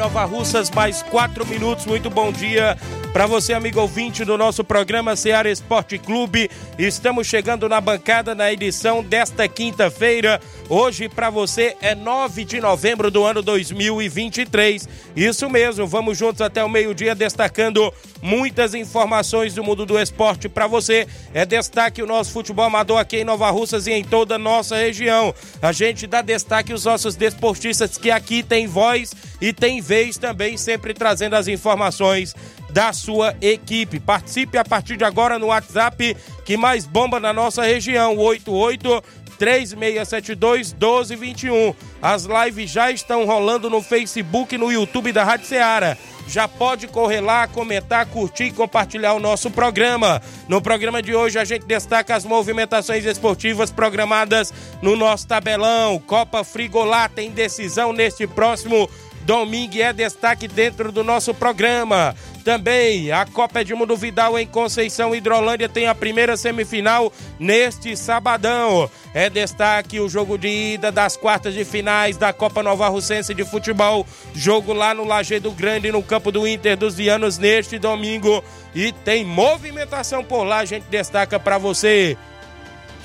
Nova Russas, mais 4 minutos. Muito bom dia para você, amigo ouvinte do nosso programa Seara Esporte Clube. Estamos chegando na bancada na edição desta quinta-feira. Hoje, para você, é 9 de novembro do ano 2023. Isso mesmo, vamos juntos até o meio-dia destacando muitas informações do mundo do esporte para você. É destaque o nosso futebol amador aqui em Nova Russas e em toda a nossa região. A gente dá destaque os nossos desportistas que aqui tem voz e tem vez também, sempre trazendo as informações da sua equipe. Participe a partir de agora no WhatsApp que mais bomba na nossa região, 88 3672 1221. As lives já estão rolando no Facebook e no YouTube da Rádio Ceará. Já pode correr lá, comentar, curtir e compartilhar o nosso programa. No programa de hoje a gente destaca as movimentações esportivas programadas no nosso tabelão. Copa Frigolá tem decisão neste próximo domingo e é destaque dentro do nosso programa. Também a Copa Edmundo Vidal em Conceição Hidrolândia tem a primeira semifinal neste sabadão. É destaque o jogo de ida das quartas de finais da Copa Nova Russense de Futebol. Jogo lá no Lajeado Grande, no campo do Inter dos Vianos, neste domingo. E tem movimentação por lá, a gente destaca para você.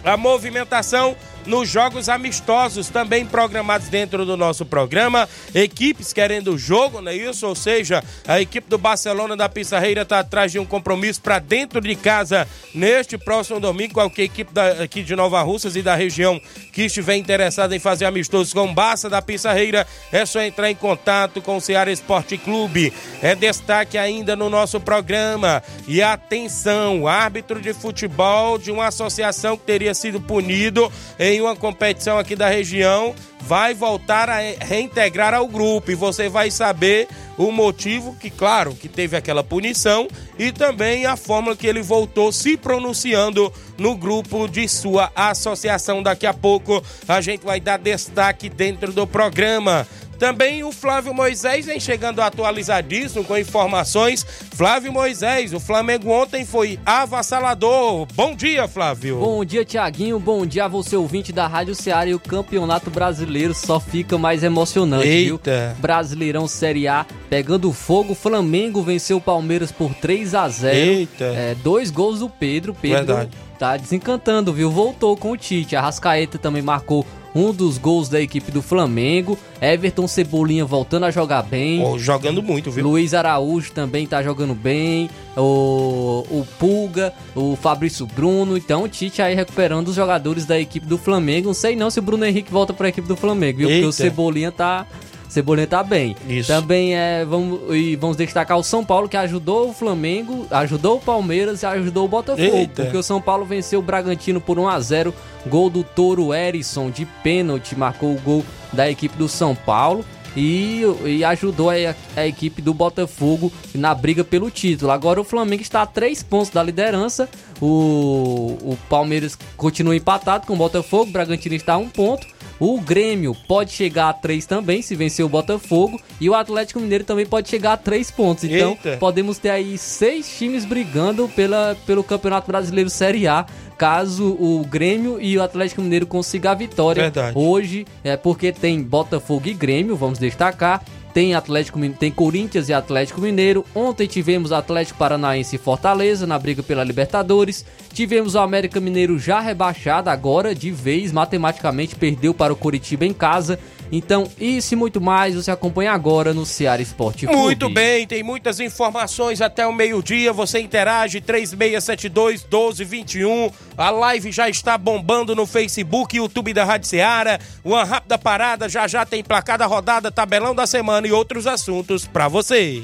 A movimentação nos jogos amistosos também programados dentro do nosso programa. Equipes querendo o jogo, é isso? Ou seja, a equipe do Barcelona da Pissarreira está atrás de um compromisso para dentro de casa neste próximo domingo. Qualquer equipe da, aqui de Nova Russas e da região que estiver interessada em fazer amistosos com o Barça da Pissarreira, é só entrar em contato com o Ceará Esporte Clube. É destaque ainda no nosso programa. E atenção, árbitro de futebol de uma associação que teria sido punido em em uma competição aqui da região, vai voltar a reintegrar ao grupo e você vai saber o motivo que, claro, que teve aquela punição e também a forma que ele voltou se pronunciando no grupo de sua associação. Daqui a pouco a gente vai dar destaque dentro do programa. Também o Flávio Moisés vem chegando atualizadíssimo com informações. Flávio Moisés, o Flamengo ontem foi avassalador. Bom dia, Flávio. Bom dia, Tiaguinho. Bom dia a você, ouvinte da Rádio Ceará. E o Campeonato Brasileiro só fica mais emocionante, Eita. viu? Brasileirão Série A pegando fogo. O Flamengo venceu o Palmeiras por 3 a 0 Eita. É, dois gols do Pedro. Pedro Verdade. Tá desencantando, viu? Voltou com o Tite. A Rascaeta também marcou um dos gols da equipe do Flamengo. Everton Cebolinha voltando a jogar bem. Oh, jogando muito, viu? Luiz Araújo também tá jogando bem. O, o Pulga, o Fabrício Bruno. Então o Tite aí recuperando os jogadores da equipe do Flamengo. Não sei não se o Bruno Henrique volta pra equipe do Flamengo, viu? Porque Eita. o Cebolinha tá. Cebolinha tá bem. Isso. Também é, vamos, e vamos destacar o São Paulo que ajudou o Flamengo, ajudou o Palmeiras e ajudou o Botafogo. Eita. Porque o São Paulo venceu o Bragantino por 1 a 0 Gol do Toro Erisson de pênalti, marcou o gol da equipe do São Paulo. E, e ajudou a, a equipe do Botafogo na briga pelo título. Agora o Flamengo está a três pontos da liderança. O, o Palmeiras continua empatado com o Botafogo. O Bragantino está a um ponto. O Grêmio pode chegar a três também, se vencer o Botafogo. E o Atlético Mineiro também pode chegar a três pontos. Então, Eita. podemos ter aí seis times brigando pela, pelo Campeonato Brasileiro Série A. Caso o Grêmio e o Atlético Mineiro consigam a vitória Verdade. hoje, é porque tem Botafogo e Grêmio, vamos destacar. Tem Atlético, tem Corinthians e Atlético Mineiro. Ontem tivemos Atlético Paranaense e Fortaleza na briga pela Libertadores. Tivemos o América Mineiro já rebaixado agora de vez, matematicamente perdeu para o Coritiba em casa. Então, isso e muito mais você acompanha agora no Ceará Esporte Clube. Muito bem, tem muitas informações até o meio-dia. Você interage 3672 1221. A live já está bombando no Facebook, YouTube da Rádio Ceará. Uma rápida parada, já já tem placada rodada, tabelão da semana e outros assuntos para você.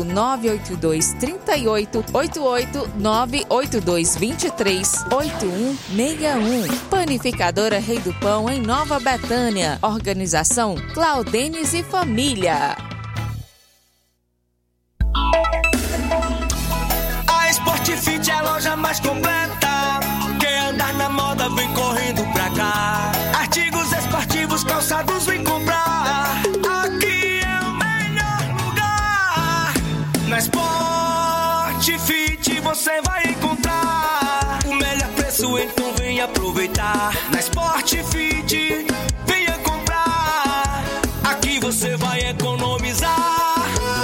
982 38 88 982 23 8161. Panificadora Rei do Pão, em Nova Betânia. Organização Claudenes e Família. A Sport Fit é a loja mais completa. Quer andar na moda, vem correndo pra cá. Artigos esportivos, calçados, você vai encontrar o melhor preço, então vem aproveitar.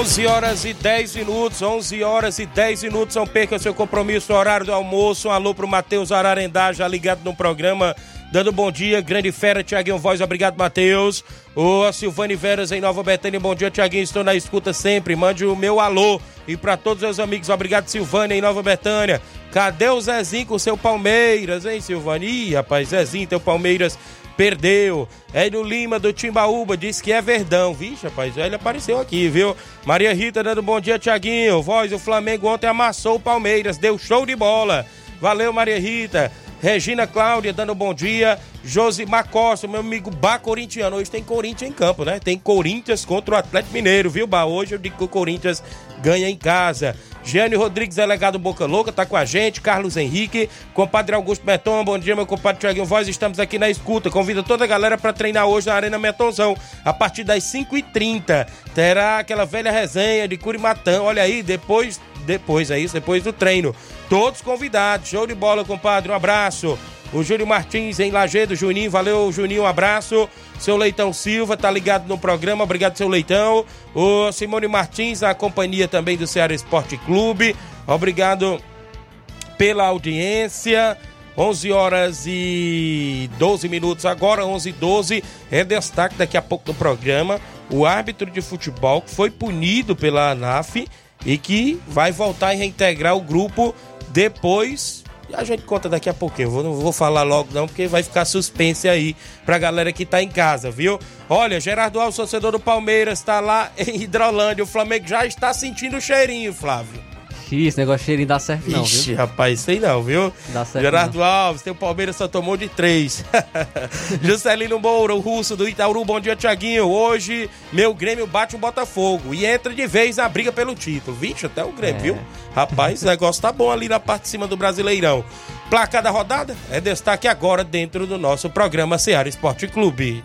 Onze horas e 10 minutos, 11 horas e 10 minutos, não perca seu compromisso, horário do almoço. Um alô pro Matheus Ararendá, já ligado no programa, dando bom dia. Grande fera, Tiaguinho Voz, obrigado, Matheus. Ô, Silvane Veras em Nova Betânia, bom dia, Tiaguinho, estou na escuta sempre. Mande o meu alô e para todos os amigos, obrigado, Silvane em Nova Betânia. Cadê o Zezinho com o seu Palmeiras, hein, Silvane? Ih, rapaz, Zezinho, teu Palmeiras perdeu. Hélio Lima do Timbaúba disse que é verdão. Vixe, rapaz, ele apareceu aqui, viu? Maria Rita dando bom dia, Tiaguinho. Voz, o Flamengo ontem amassou o Palmeiras, deu show de bola. Valeu, Maria Rita. Regina Cláudia dando bom dia. Josimar Costa, meu amigo Bá Corintiano. Hoje tem Corinthians em campo, né? Tem Corinthians contra o Atlético Mineiro, viu, Bá? Hoje eu digo que o Corinthians ganha em casa. Giane Rodrigues, delegado Boca Louca, tá com a gente. Carlos Henrique, compadre Augusto Meton, bom dia, meu compadre Tiaguinho Voz. Estamos aqui na escuta. Convido toda a galera para treinar hoje na Arena Metonzão, a partir das 5h30. Terá aquela velha resenha de Curimatã. Olha aí, depois, depois é isso, depois do treino. Todos convidados. Show de bola, compadre. Um abraço. O Júlio Martins em Lagedo, Juninho, valeu, Juninho, um abraço. Seu Leitão Silva, tá ligado no programa, obrigado, seu Leitão. O Simone Martins, a companhia também do Ceará Esporte Clube, obrigado pela audiência. 11 horas e 12 minutos agora, 11 e 12. É destaque daqui a pouco no programa. O árbitro de futebol que foi punido pela ANAF e que vai voltar e reintegrar o grupo depois a gente conta daqui a pouquinho. Vou, não vou falar logo não, porque vai ficar suspense aí pra galera que tá em casa, viu? Olha, Gerardo Alves, torcedor do Palmeiras, tá lá em Hidrolândia. O Flamengo já está sentindo o cheirinho, Flávio. Ixi, esse negócio de cheirinho dá certo não, Ixi, viu? rapaz, sei não, viu? Dá certo Gerardo Alves, tem o Palmeiras só tomou de três. Juscelino Moura, o russo do Itaúru, bom dia, Tiaguinho. Hoje, meu Grêmio bate um Botafogo e entra de vez na briga pelo título. Vixe, até o Grêmio, É. viu? Rapaz, o negócio tá bom ali na parte de cima do Brasileirão. Placa da rodada é destaque agora dentro do nosso programa Seara Esporte Clube.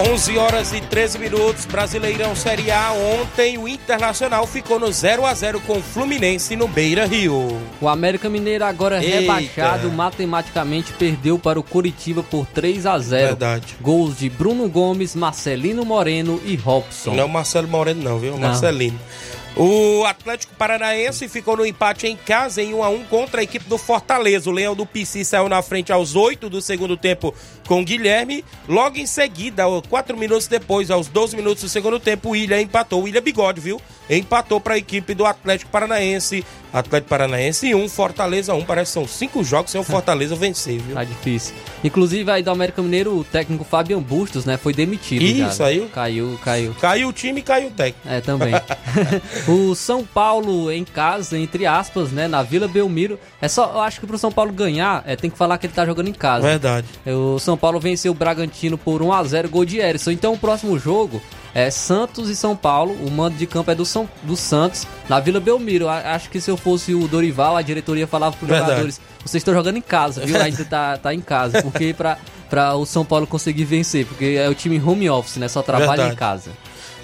11 horas e 13 minutos, Brasileirão Série A. Ontem o Internacional ficou no 0 a 0 com o Fluminense no Beira Rio. O América Mineiro agora Eita. rebaixado matematicamente perdeu para o Curitiba por 3 a 0. Verdade. Gols de Bruno Gomes, Marcelino Moreno e Robson. Não é o Marcelo Moreno, não, viu? O Não. Marcelino. O Atlético Paranaense ficou no empate em casa em 1 a 1 contra a equipe do Fortaleza. O Leão do PC saiu na frente aos 8 do segundo tempo com o Guilherme. Logo em seguida, 4 minutos depois, aos 12 minutos do segundo tempo, o Ilha empatou. O Ilha Bigode, viu? Empatou para a equipe do Atlético Paranaense. Atlético Paranaense 1, Fortaleza 1. Parece que são 5 jogos sem o Fortaleza vencer, viu? Tá difícil. Inclusive aí do América Mineiro, o técnico Fabian Bustos, né, foi demitido. Ih, já, né? saiu? Caiu, caiu. Caiu o time e caiu o técnico. É, também. o São Paulo em casa, entre aspas, né, na Vila Belmiro. É só, eu acho que pro São Paulo ganhar, é, tem que falar que ele tá jogando em casa. Verdade. O São Paulo venceu o Bragantino por 1 a 0 gol de Erisson. Então o próximo jogo é Santos e São Paulo. O mando de campo é do, São, do Santos, na Vila Belmiro. Acho que se eu fosse o Dorival, a diretoria falava pros Verdade. jogadores: vocês estão jogando em casa, viu? Ainda tá, tá em casa. Porque pra o São Paulo conseguir vencer, porque é o time home office, né? Só trabalha Verdade. em casa.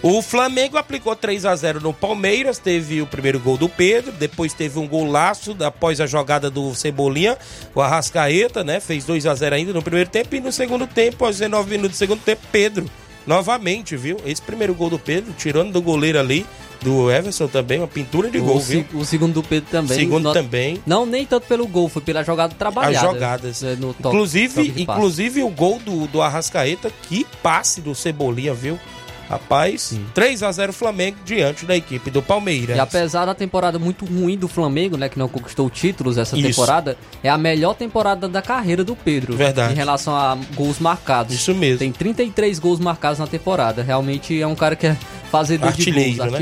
O Flamengo aplicou 3 a 0 no Palmeiras, teve o primeiro gol do Pedro, depois teve um golaço após a jogada do Cebolinha, o Arrascaeta, né? Fez 2 a 0 ainda no primeiro tempo e no segundo tempo, aos 19 minutos do segundo tempo, Pedro novamente, viu? Esse primeiro gol do Pedro, tirando do goleiro ali, do Everson também, uma pintura de gol, o, viu? se- o segundo do Pedro também. Segundo também. Não, nem tanto pelo gol, foi pela jogada trabalhada. As jogadas. né, no toque- inclusive, passe. inclusive o gol do, do Arrascaeta, que passe do Cebolinha, viu? Rapaz, 3 a 0 Flamengo diante da equipe do Palmeiras. E apesar da temporada muito ruim do Flamengo, né, que não conquistou títulos essa Isso. temporada, é a melhor temporada da carreira do Pedro. Verdade. Em relação a gols marcados. Isso mesmo. Tem 33 gols marcados na temporada. Realmente é um cara que é fazedor de Artilheiro, gols, né?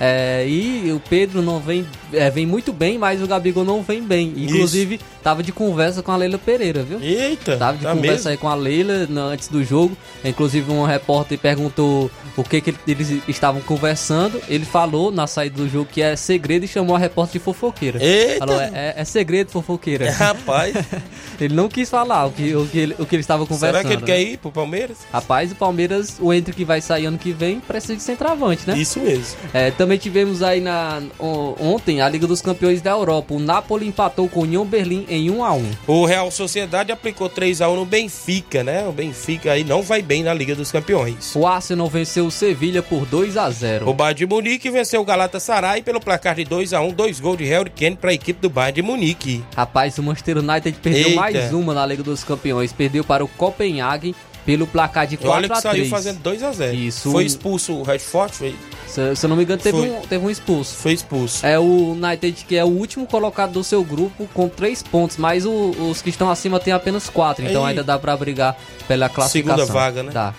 É, e o Pedro não vem, é, vem muito bem, mas o Gabigol não vem bem. Inclusive, tava de conversa com a Leila Pereira, viu? Eita, Tava de tá conversa mesmo? aí com a Leila na- antes do jogo. Inclusive, um repórter perguntou o que, que eles estavam conversando. Ele falou na saída do jogo que é segredo e chamou a repórter de fofoqueira. Eita! Falou, é, é- é segredo, fofoqueira. Rapaz, ele não quis falar o que, o que, ele, o que eles estavam conversando. será que ele né? quer ir pro Palmeiras? Rapaz, o Palmeiras, o entre que vai sair ano que vem, precisa de centroavante, né? Isso mesmo. É, também tivemos aí na, ontem a Liga dos Campeões da Europa. O Napoli empatou com o União Berlim em 1 a 1 O Real Sociedade aplicou 3 a 1 no Benfica, né? O Benfica aí não vai bem na Liga dos Campeões. O Arsenal venceu o Sevilha por 2 a 0 O Bayern de Munique venceu o Galatasaray pelo placar de 2 a 1 dois gols de Harry Kane para a equipe do Bayern de Munique. Rapaz, o Manchester United perdeu Eita. mais uma na Liga dos Campeões. Perdeu para o Copenhagen pelo placar de 4 Olha que a saiu 3 fazendo 2 a 0 Isso. Foi expulso o Redford, foi, Se, se eu não me engano, teve Foi. um, teve um expulso. foi expulso. É o United que é o último colocado do seu grupo com 3 pontos, mas o- os que estão acima têm apenas 4. Então Ei. ainda dá pra brigar pela classificação. Segunda vaga, né? Dá.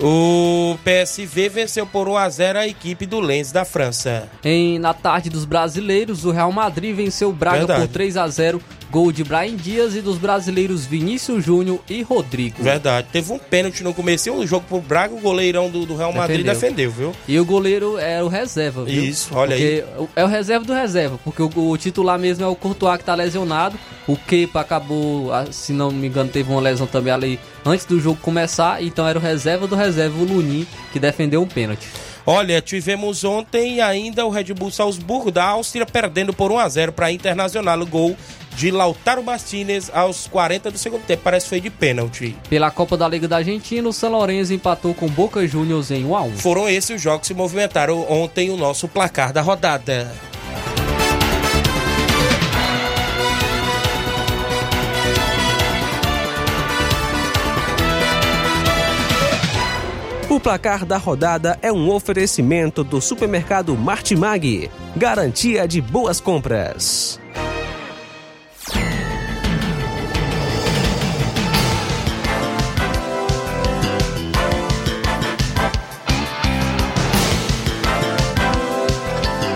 O PSV venceu por 1 a 0 a equipe do Lens da França. Em, na tarde dos brasileiros, o Real Madrid venceu o Braga Verdade. por 3 a 0 Gol de Brian Dias e dos brasileiros Vinícius Júnior e Rodrigo. Verdade. Teve um pênalti no começo do jogo pro Braga, o goleirão do, do Real Madrid Defendeu. defendeu, viu? E o goleiro era o reserva, viu? Isso, olha porque aí. É o reserva do reserva, porque o, o titular mesmo é o Courtois que tá lesionado. O Kepa acabou, ah, se não me engano, teve uma lesão também ali antes do jogo começar. Então era o reserva do reserva, o Lunin, que defendeu um pênalti. Olha, tivemos ontem ainda o Red Bull Salzburgo da Áustria perdendo por 1 a 0 para a Internacional. O gol de Lautaro Martinez aos 40 do segundo tempo. Parece que foi de pênalti. Pela Copa da Liga da Argentina, o San Lorenzo empatou com Boca Juniors em 1 a 1. Foram esses os jogos que se movimentaram ontem o nosso placar da rodada. O placar da rodada é um oferecimento do supermercado Martimag. Garantia de boas compras.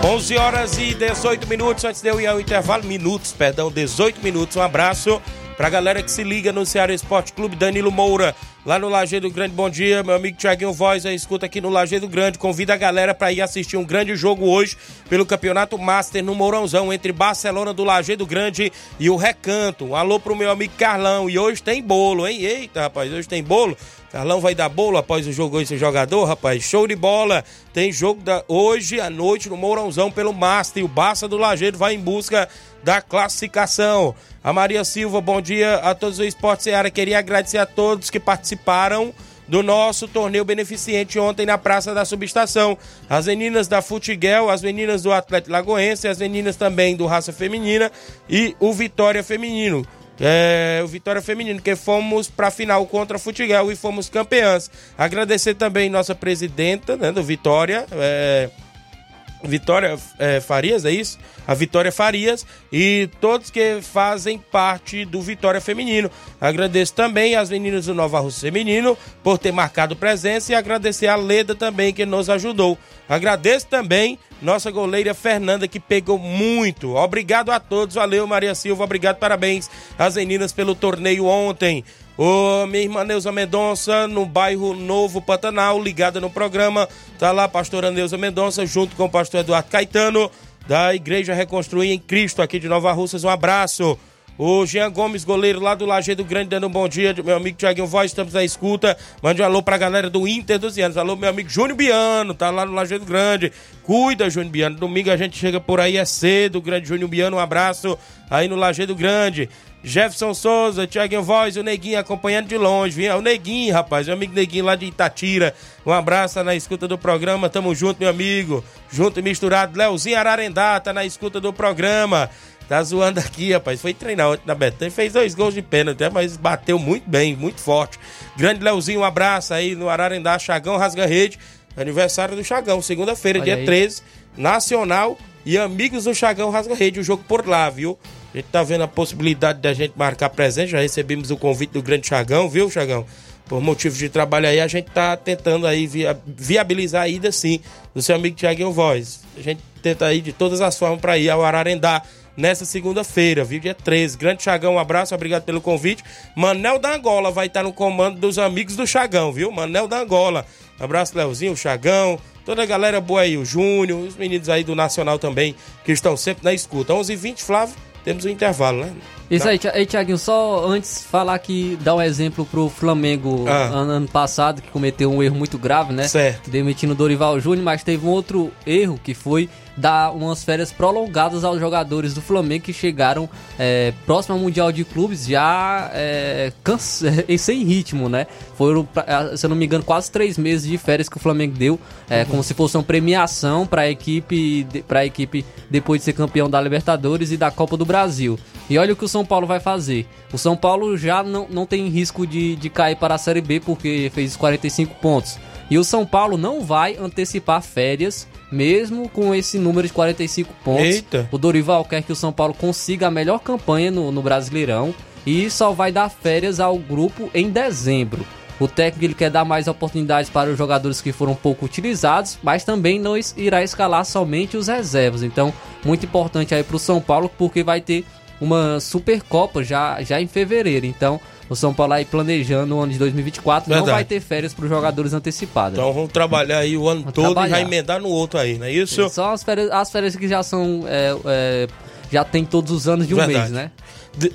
11 horas e 18 minutos antes de eu ir ao intervalo. Minutos, perdão, 18 minutos. Um abraço pra galera que se liga no Ceará Esporte Clube. Danilo Moura, lá no Lajeado Grande. Bom dia, meu amigo Tiaguinho Voz, aí escuta aqui no Lajeado Grande. Convida a galera para ir assistir um grande jogo hoje pelo Campeonato Master no Mourãozão, entre Barcelona do Lajeado Grande e o Recanto. Um alô pro meu amigo Carlão. E hoje tem bolo, hein? Eita, rapaz, hoje tem bolo. Carlão vai dar bolo após o jogo esse jogador, rapaz. Show de bola. Tem jogo da, hoje à noite no Mourãozão pelo Master. E o Barça do Lajeado vai em busca da classificação. A Maria Silva, bom dia a todos do Esporte Seara. Queria agradecer a todos que participaram do nosso torneio beneficente ontem na Praça da Subestação. As meninas da Futiguel, as meninas do Atlético Lagoense, as meninas também do Raça Feminina e o Vitória Feminino. É, o Vitória Feminino, que fomos para a final contra a Futiguel e fomos campeãs. Agradecer também nossa presidenta né, do Vitória, é, Vitória é, Farias, é isso? A Vitória Farias e todos que fazem parte do Vitória Feminino. Agradeço também às meninas do Nova Rússia Feminino por ter marcado presença e agradecer a Leda também que nos ajudou. Agradeço também nossa goleira Fernanda que pegou muito. Obrigado a todos, valeu Maria Silva, obrigado, parabéns às meninas pelo torneio ontem. Ô, minha irmã Neuza Mendonça, no bairro Novo Pantanal, ligada no programa. Tá lá a pastora Neuza Mendonça, junto com o pastor Eduardo Caetano, da Igreja Reconstruir em Cristo, aqui de Nova Russas. Um abraço. O Jean Gomes, goleiro lá do Lajeado Grande, dando um bom dia. Meu amigo Tiaguinho Voz, estamos na escuta. Mande um alô pra galera do Inter dos Anos. Alô, meu amigo Júnior Biano, tá lá no Lajeado Grande. Cuida, Júnior Biano. Domingo a gente chega por aí, é cedo. Grande Júnior Biano, um abraço aí no Lajeado Grande. Jefferson Souza, Tiaguinho Voz, o Neguinho acompanhando de longe, viu? O Neguinho, rapaz, meu amigo Neguinho lá de Itatira. Um abraço na escuta do programa, tamo junto, meu amigo. Junto e misturado. Leozinho Ararendá tá na escuta do programa. Tá zoando aqui, rapaz. Foi treinar ontem na Betânia, fez dois gols de pênalti, mas bateu muito bem, muito forte. Grande Leozinho, um abraço aí no Ararendá, Chagão Rasga Rede. Aniversário do Chagão, segunda-feira, dia aí. 13, Nacional e Amigos do Chagão Rasga Rede, o jogo por lá, viu? A gente tá vendo a possibilidade da gente marcar presente, já recebemos o convite do Grande Chagão, viu, Chagão? Por motivos de trabalho aí, a gente tá tentando aí via- viabilizar a ida, sim, do seu amigo Tiaguinho Voz. A gente tenta aí de todas as formas para ir ao Ararendá nessa segunda-feira, viu? Dia 13. Grande Chagão, um abraço, obrigado pelo convite. Manel da Angola vai estar no comando dos amigos do Chagão, viu? Manel da Angola. Abraço, Leozinho, o Chagão, toda a galera boa aí, o Júnior, os meninos aí do Nacional também, que estão sempre na escuta. 11h20, Flávio, temos um intervalo, né? Isso aí, Thi- aí, Thiaguinho, só antes falar que dá um exemplo pro Flamengo Ah. ano, ano passado, que cometeu um erro muito grave, né? Certo. Demitindo o Dorival Júnior, mas teve um outro erro que foi dar umas férias prolongadas aos jogadores do Flamengo que chegaram é, próximo ao Mundial de Clubes já é, canse- e sem ritmo, né? Foram, se eu não me engano, quase três meses de férias que o Flamengo deu, é, como se fosse uma premiação para a equipe, de- pra equipe depois de ser campeão da Libertadores e da Copa do Brasil. E olha o que o São Paulo vai fazer. O São Paulo já não, não tem risco de, de cair para a Série B porque fez 45 pontos. E o São Paulo não vai antecipar férias, mesmo com esse número de 45 pontos. Eita. O Dorival quer que o São Paulo consiga a melhor campanha no, no Brasileirão e só vai dar férias ao grupo em dezembro. O técnico ele quer dar mais oportunidades para os jogadores que foram pouco utilizados, mas também não irá escalar somente os reservas. Então, muito importante aí para o São Paulo, porque vai ter uma Supercopa já, já em fevereiro. Então, o São Paulo aí planejando o ano de 2024 não Verdade. vai ter férias para os jogadores antecipadas. Então vamos trabalhar aí o ano Vamos todo e trabalhar. já emendar no outro aí, não é isso? São as férias, as férias que já são. é, é, já tem todos os anos de um Verdade. mês, né?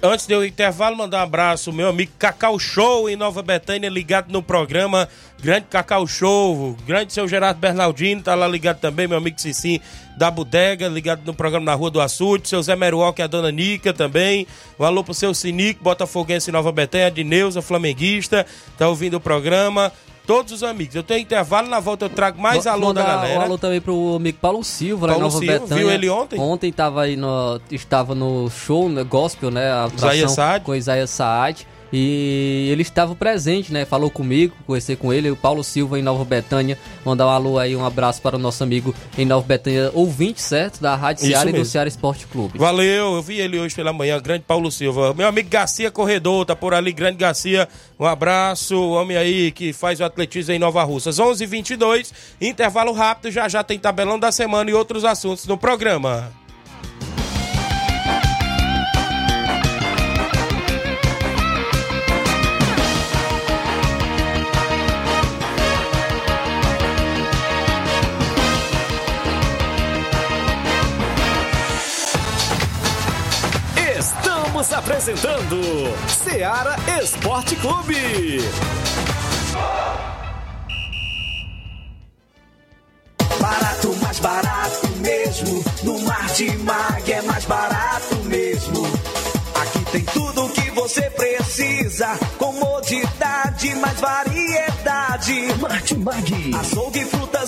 Antes de eu intervalo, mandar um abraço meu amigo Cacau Show em Nova Betânia, ligado no programa. Grande Cacau Show, grande seu Gerardo Bernardino, tá lá ligado também, meu amigo Cicim da Bodega, ligado no programa na Rua do Açude. Seu Zé Meruoc e a dona Nica também. Um alô pro seu Sinico, Botafoguense em Nova Betânia, de Neuza, flamenguista, tá ouvindo o programa. Todos os amigos. Eu tenho intervalo, na volta eu trago mais Vou alô da galera. Um alô também pro amigo Paulo Silva, lá em Paulo Nova Silva, Betânia. viu ele ontem? Ontem tava aí no, estava no show, no gospel, né? A Isaías Saad. Com Isaías Saad. E ele estava presente, né? Falou comigo, conversei com ele, o Paulo Silva em Nova Betânia. Mandar um alô aí, um abraço para o nosso amigo em Nova Betânia, ouvinte, certo? Da Rádio Ceará e do. Ceará Esporte Clube. Valeu, eu vi ele hoje pela manhã, grande Paulo Silva. Meu amigo Garcia Corredor, tá por ali, grande Garcia. Um abraço, homem aí que faz o atletismo em Nova Russas. 11 h 22 intervalo rápido, já já tem tabelão da semana e outros assuntos no programa. Apresentando Seara Esporte Clube. Barato, mais barato mesmo. No Martimag é mais barato mesmo. Aqui tem tudo o que você precisa. Comodidade, mais variedade. Martimag. Açougue, frutas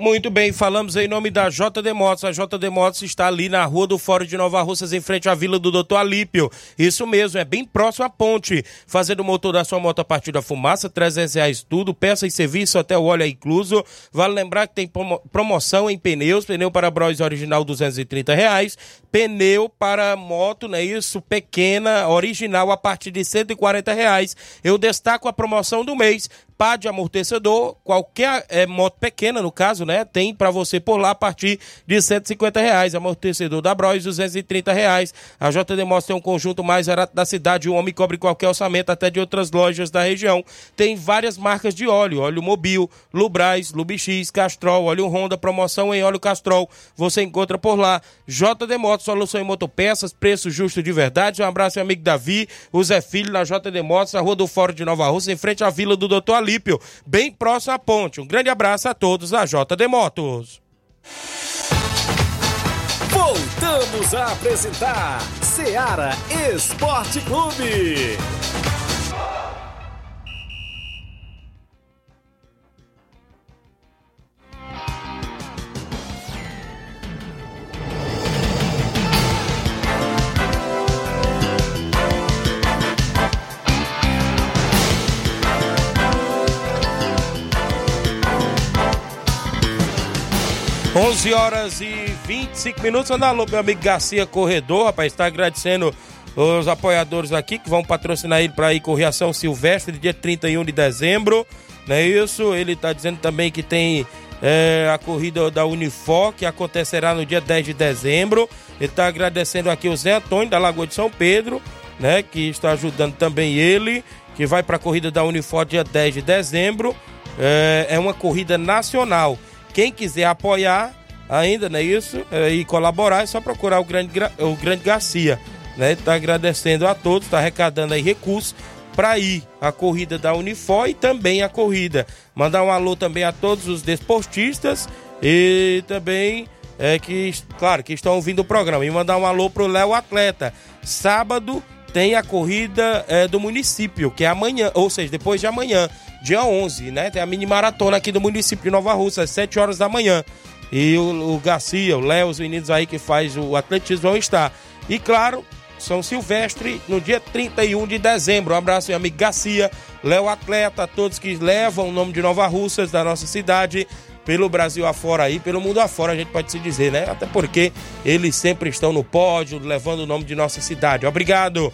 Muito bem, falamos em nome da JD Motos. A JD Motos está ali na Rua do Fórum de Nova Russas, em frente à Vila do Doutor Alípio. Isso mesmo, é bem próximo à ponte. Fazendo o motor da sua moto a partir da fumaça, 300 reais tudo, peça e serviço, até o óleo é incluso. Vale lembrar que tem promo- promoção em pneus, pneu para Bros original 230 reais, pneu para moto, não é isso? Pequena, original, a partir de 140 reais. Eu destaco a promoção do mês. Pá de amortecedor, qualquer eh, moto pequena, no caso, né? Tem para você por lá a partir de 150 reais. Amortecedor da Bros, 230 reais. A JD Motos tem um conjunto mais barato da cidade. O homem cobre qualquer orçamento, até de outras lojas da região. Tem várias marcas de óleo: óleo Mobil, Lubrais, Lubix, Castrol, óleo Honda, promoção em óleo Castrol. Você encontra por lá. JD Motos, solução em motopeças, preço justo de verdade. Um abraço, meu amigo Davi, o Zé Filho, na JD Motos, na Rua do Fórum de Nova Rússia, em frente à Vila do Doutor Alípio, bem próximo à ponte. Um grande abraço a todos da JD Motos. Voltamos a apresentar Seara Esporte Clube. 11 horas e 25 minutos. Anda alô, meu amigo Garcia Corredor, rapaz. Está agradecendo os apoiadores aqui que vão patrocinar ele para ir correr a São Silvestre, dia 31 de dezembro. Não é isso? Ele está dizendo também que tem é, a corrida da Unifor, que acontecerá no dia 10 de dezembro. Ele está agradecendo aqui o Zé Antônio, da Lagoa de São Pedro, né? Que está ajudando também ele, que vai para a corrida da Unifor dia 10 de dezembro. É, é uma corrida nacional. Quem quiser apoiar ainda, não é isso? É, e colaborar, é só procurar o grande, Gra- o grande Garcia. Né? Está agradecendo a todos, está arrecadando aí recursos para ir à corrida da Unifor e também a corrida. Mandar um alô também a todos os desportistas e também é, que, claro, que estão ouvindo o programa. E mandar um alô pro Léo Atleta. Sábado tem a corrida é, do município, que é amanhã, ou seja, depois de amanhã, dia 11, né? Tem a mini maratona aqui do município de Nova Russa, às 7 horas da manhã. E o, o Garcia, o Léo, os meninos aí que faz o atletismo vão estar. E claro, São Silvestre no dia 31 de dezembro. Um abraço, meu amigo Garcia, Léo Atleta, todos que levam o nome de Nova Russas, da nossa cidade, pelo Brasil afora aí, pelo mundo afora, a gente pode se dizer, né? Até porque eles sempre estão no pódio, levando o nome de nossa cidade. Obrigado.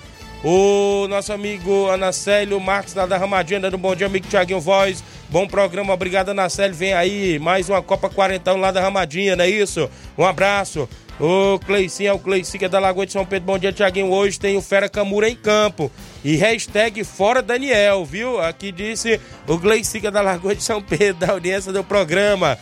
O nosso amigo Anacélio Marques da Ramadinha, dando um bom dia, amigo Tiaguinho Voz. Bom programa, obrigado Anacélio. Vem aí, mais uma Copa Quarentão lá da Ramadinha, não é isso? Um abraço. O Cleicinho é o Cleicinho que é da Lagoa de São Pedro. Bom dia, Tiaguinho. Hoje tem o Fera Camura em campo. E hashtag fora Daniel, viu? Aqui disse o Cleicinho que é da Lagoa de São Pedro, da audiência do programa.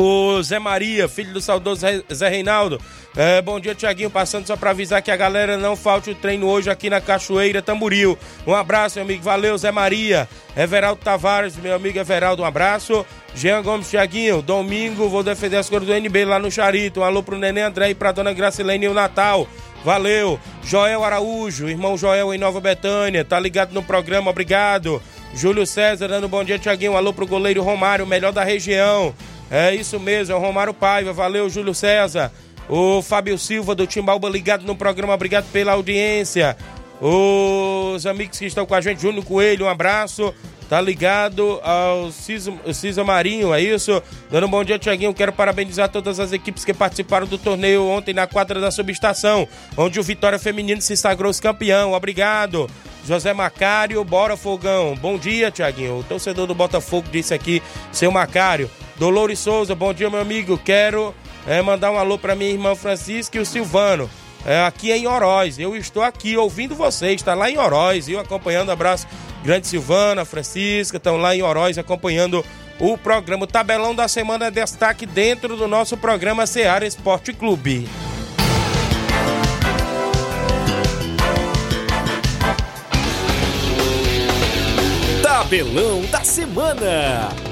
O Zé Maria, filho do saudoso Zé Reinaldo. É, bom dia, Tiaguinho. Passando só para avisar que a galera não falte o treino hoje aqui na Cachoeira Tamburil. Um abraço, meu amigo. Valeu, Zé Maria. Everaldo Tavares, meu amigo Everaldo, um abraço. Jean Gomes Tiaguinho, domingo vou defender as cores do NB lá no Charito. Um alô pro Nenê André e pra dona Gracilene o Natal. Valeu. Joel Araújo, irmão Joel em Nova Betânia, tá ligado no programa, obrigado. Júlio César dando bom dia, Tiaguinho. Um alô pro goleiro Romário, melhor da região. É isso mesmo, é o Romário Paiva. Valeu, Júlio César. O Fábio Silva do Timbalba ligado no programa, obrigado pela audiência. Os amigos que estão com a gente, Júnior Coelho, um abraço. Tá ligado ao Cisa, Marinho, é isso? Dando um bom dia, Tiaguinho. Quero parabenizar todas as equipes que participaram do torneio ontem na quadra da subestação, onde o Vitória Feminino se sagrou campeão. Obrigado. José Macário, bora Fogão. Bom dia, Tiaguinho. O torcedor do Botafogo disse aqui, seu Macário. Dolores Souza, bom dia, meu amigo. Quero é, mandar um alô para minha irmã Francisca e o Silvano. É, aqui em Oroz. Eu estou aqui ouvindo vocês, está lá em Oroz, eu acompanhando. Abraço, grande Silvana, Francisca, estão lá em Oroz acompanhando o programa. O tabelão da semana é destaque dentro do nosso programa Seara Esporte Clube. Tabelão da semana.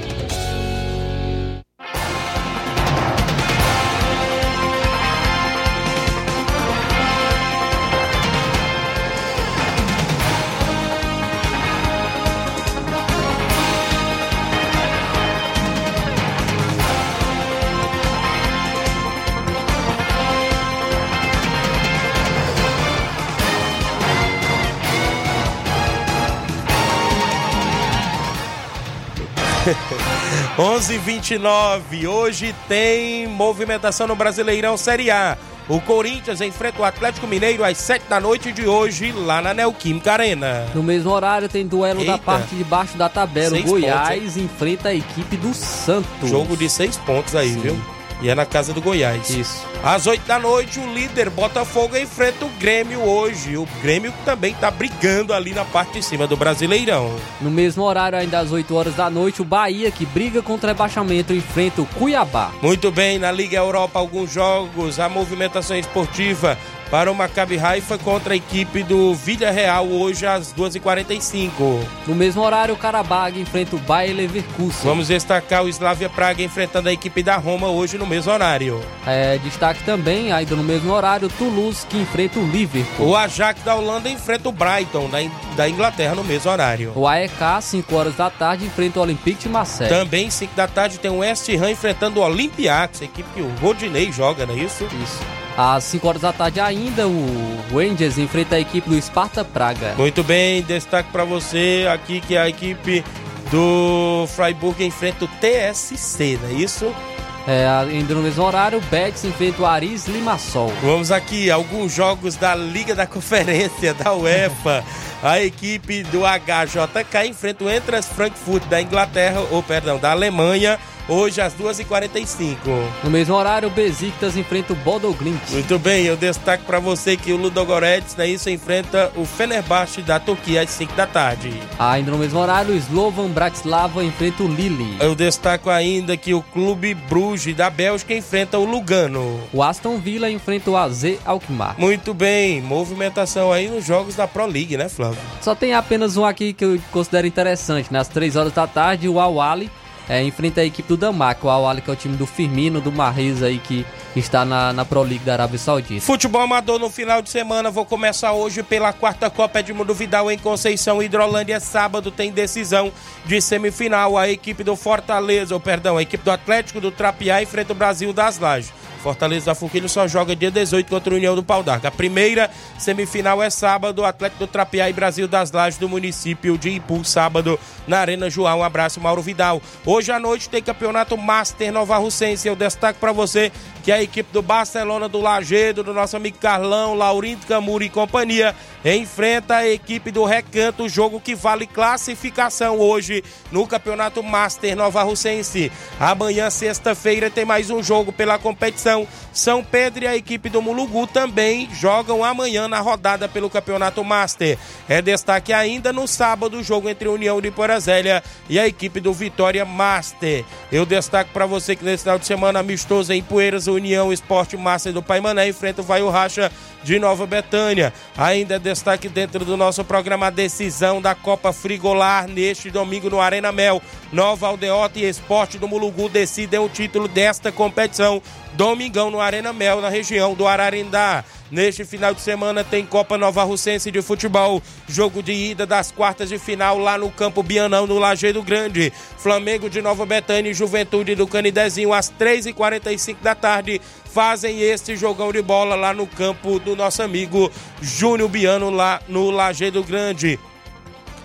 11:29 Hoje tem movimentação no Brasileirão Série A. O Corinthians enfrenta o Atlético Mineiro às 7 da noite de hoje, lá na Neoquímica Arena. No mesmo horário tem duelo Eita. da parte de baixo da tabela. Seis o Goiás pontos, enfrenta a equipe do Santos. Jogo de seis pontos aí, Sim. viu? E é na casa do Goiás. Isso. Às 8 da noite, o líder Botafogo enfrenta o Grêmio hoje. O Grêmio também está brigando ali na parte de cima do Brasileirão. No mesmo horário, ainda às 8 horas da noite, o Bahia, que briga contra rebaixamento, enfrenta o Cuiabá. Muito bem, na Liga Europa, alguns jogos, a movimentação esportiva para o Maccabi Haifa contra a equipe do Vila Real hoje às 2h45. No mesmo horário, o Karabag enfrenta o Bayer Leverkusen. Vamos destacar o Slavia Praga enfrentando a equipe da Roma hoje no mesmo horário. É, destaque também, ainda no mesmo horário, Toulouse que enfrenta o Liverpool. O Ajax da Holanda enfrenta o Brighton da, da Inglaterra no mesmo horário. O AEK, 5 horas da tarde, enfrenta o Olympique de Marseille. Também 5 da tarde tem o West Ham enfrentando o Olympiacos, a equipe que o Rodinei joga, não é isso? Isso. Às 5 horas da tarde ainda, o Rangers enfrenta a equipe do Sparta Praga. Muito bem, destaque para você aqui que a equipe do Freiburg enfrenta o TSC, não é isso? É, ainda no mesmo horário, Betis enfrenta o Aris Limassol. Vamos aqui, alguns jogos da Liga da Conferência da UEFA. a equipe do HJK enfrenta o Entras Frankfurt da Inglaterra, ou perdão, da Alemanha hoje às 2h45. No mesmo horário, o Besiktas enfrenta o Bodo Glimt. Muito bem, eu destaco para você que o Ludogorets né, isso enfrenta o Fenerbahçe da Turquia às 5 da tarde. Ainda no mesmo horário, o Slovan Bratislava enfrenta o Lille. Eu destaco ainda que o Clube Bruges da Bélgica enfrenta o Lugano. O Aston Villa enfrenta o AZ Alkmaar. Muito bem, movimentação aí nos jogos da Pro League, né, Flávio? Só tem apenas um aqui que eu considero interessante. Nas né? 3 horas da tarde, o Al-Ali é, enfrenta a equipe do Damac, o Al que é o time do Firmino, do Marrez aí que está na, na Pro League da Arábia Saudita. Futebol amador no final de semana, vou começar hoje pela quarta Copa Edmundo Vidal em Conceição, Hidrolândia, sábado tem decisão de semifinal, a equipe do Fortaleza, ou perdão, a equipe do Atlético do Trapiá enfrenta o Brasil das Lajes. Fortaleza da Fuquilho só joga dia 18 contra o União do Pau d'Arco. A primeira semifinal é sábado, Atlético do Trapiá e Brasil das Lajes do município de Ipu, sábado na Arena João. Um abraço, Mauro Vidal. À noite tem campeonato Master Nova Russense. Eu destaco para você que a equipe do Barcelona do Lagedo, do nosso amigo Carlão, Laurindo Camuro e companhia, enfrenta a equipe do Recanto, jogo que vale classificação hoje no Campeonato Master Nova Russense. Amanhã, sexta-feira, tem mais um jogo pela competição. São Pedro e a equipe do Mulugu também jogam amanhã na rodada pelo Campeonato Master. É destaque ainda no sábado o jogo entre União de Porazélia e a equipe do Vitória Master. Eu destaco para você que nesse final de semana amistoso em Poeiras, União Esporte Master do Paimané enfrenta o Vaio Racha de Nova Betânia. Ainda é destaque dentro do nosso programa a decisão da Copa Frigolar neste domingo no Arena Mel. Nova Aldeota e Esporte do Mulugu decidem o título desta competição. Domingão no Arena Mel, na região do Ararindá. Neste final de semana tem Copa Nova Russense de Futebol, jogo de ida das quartas de final lá no Campo Bianão, no Lajeado Grande. Flamengo de Nova Betânia e Juventude do Canidezinho às 3h45 da tarde fazem este jogão de bola lá no campo do nosso amigo Júnior Biano, lá no Lajeado Grande.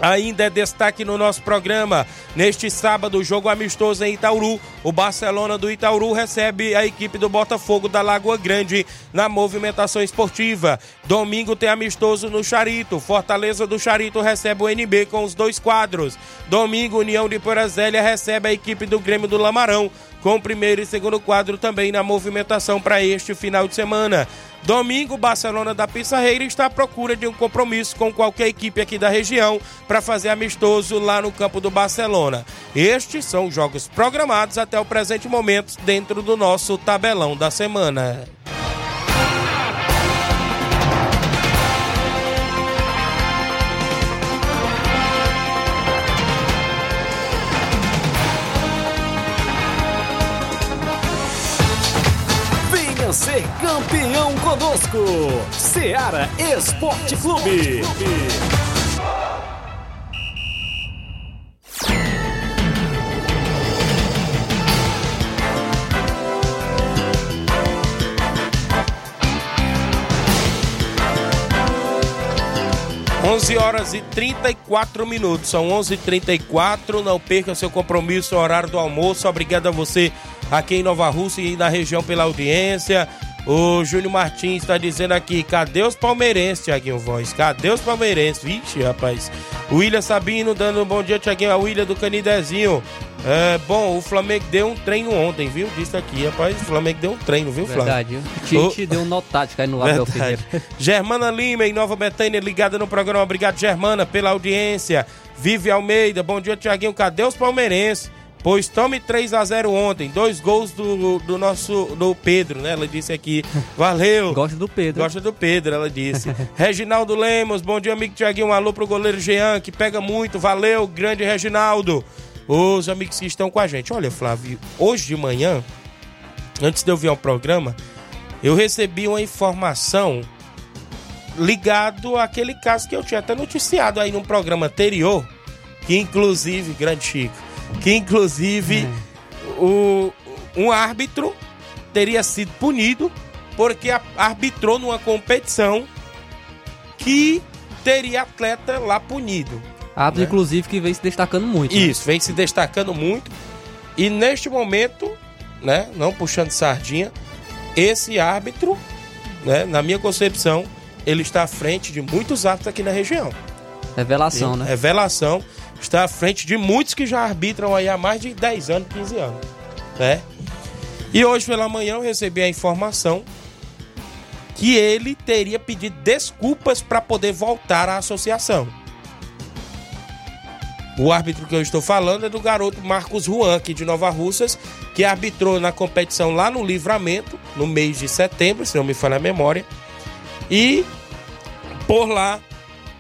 Ainda é destaque no nosso programa. Neste sábado, jogo amistoso em Itauru. O Barcelona do Itauru recebe a equipe do Botafogo da Lagoa Grande na movimentação esportiva. Domingo tem amistoso no Charito. Fortaleza do Charito recebe o NB com os dois quadros. Domingo, União de Porazélia recebe a equipe do Grêmio do Lamarão com primeiro e segundo quadro também na movimentação para este final de semana. Domingo, Barcelona da Pissarreira está à procura de um compromisso com qualquer equipe aqui da região para fazer amistoso lá no campo do Barcelona. Estes são os jogos programados até o presente momento dentro do nosso tabelão da semana. Ser campeão conosco. Seara Esporte Clube. 11 horas e 34 minutos. São 11:34. Não perca seu compromisso, horário do almoço. Obrigado a você aqui em Nova Rússia e na região pela audiência. O Júnior Martins está dizendo aqui: cadê os palmeirenses, Tiaguinho Voz? Cadê os palmeirenses? Vixe, rapaz. O William Sabino dando um bom dia, Tiaguinho. A William do Canidezinho. É, bom, o Flamengo deu um treino ontem, viu? Disse aqui, rapaz. O Flamengo deu um treino, viu, Flamengo? Verdade. O Tite deu um nó tático aí no Abel. Ferreira. Germana Lima, em Nova Betânia, ligada no programa. Obrigado, Germana, pela audiência. Vive Almeida, bom dia, Tiaguinho. Cadê os palmeirenses? Pois tome 3 a 0 ontem. Dois gols do, do nosso do Pedro, né? Ela disse aqui. Valeu. Gosta do Pedro. Gosta do Pedro, ela disse. Reginaldo Lemos, bom dia, amigo Tiaguinho. Um alô pro goleiro Jean, que pega muito. Valeu, grande Reginaldo. Os amigos que estão com a gente. Olha, Flávio, hoje de manhã, antes de eu vir ao programa, eu recebi uma informação ligado àquele caso que eu tinha até noticiado aí num programa anterior, que inclusive, grande Chico, que inclusive o, um árbitro teria sido punido porque arbitrou numa competição que teria atleta lá punido. Árbitro, inclusive, que vem se destacando muito. né? Isso, vem se destacando muito. E neste momento, né, não puxando sardinha, esse árbitro, né, na minha concepção, ele está à frente de muitos árbitros aqui na região. Revelação, né? Revelação, está à frente de muitos que já arbitram aí há mais de 10 anos, 15 anos, né? E hoje pela manhã eu recebi a informação que ele teria pedido desculpas para poder voltar à associação. O árbitro que eu estou falando é do garoto Marcos Juan, aqui de Nova Russas, que arbitrou na competição lá no Livramento, no mês de setembro, se não me falha a memória. E por lá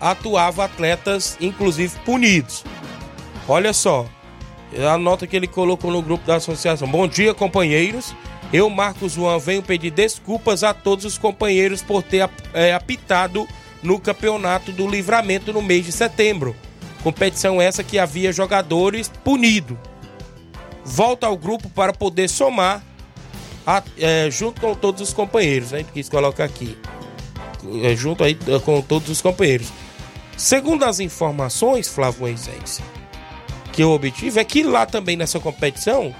atuava atletas, inclusive punidos. Olha só, a nota que ele colocou no grupo da associação. Bom dia, companheiros. Eu, Marcos Juan, venho pedir desculpas a todos os companheiros por ter eh, apitado no campeonato do livramento no mês de setembro. Competição essa que havia jogadores punidos. Volta ao grupo para poder somar a- eh, junto com todos os companheiros. A gente quis colocar aqui. Eh, junto aí eh, com todos os companheiros. Segundo as informações, Flávio Moisés, que eu obtive, é que lá também nessa competição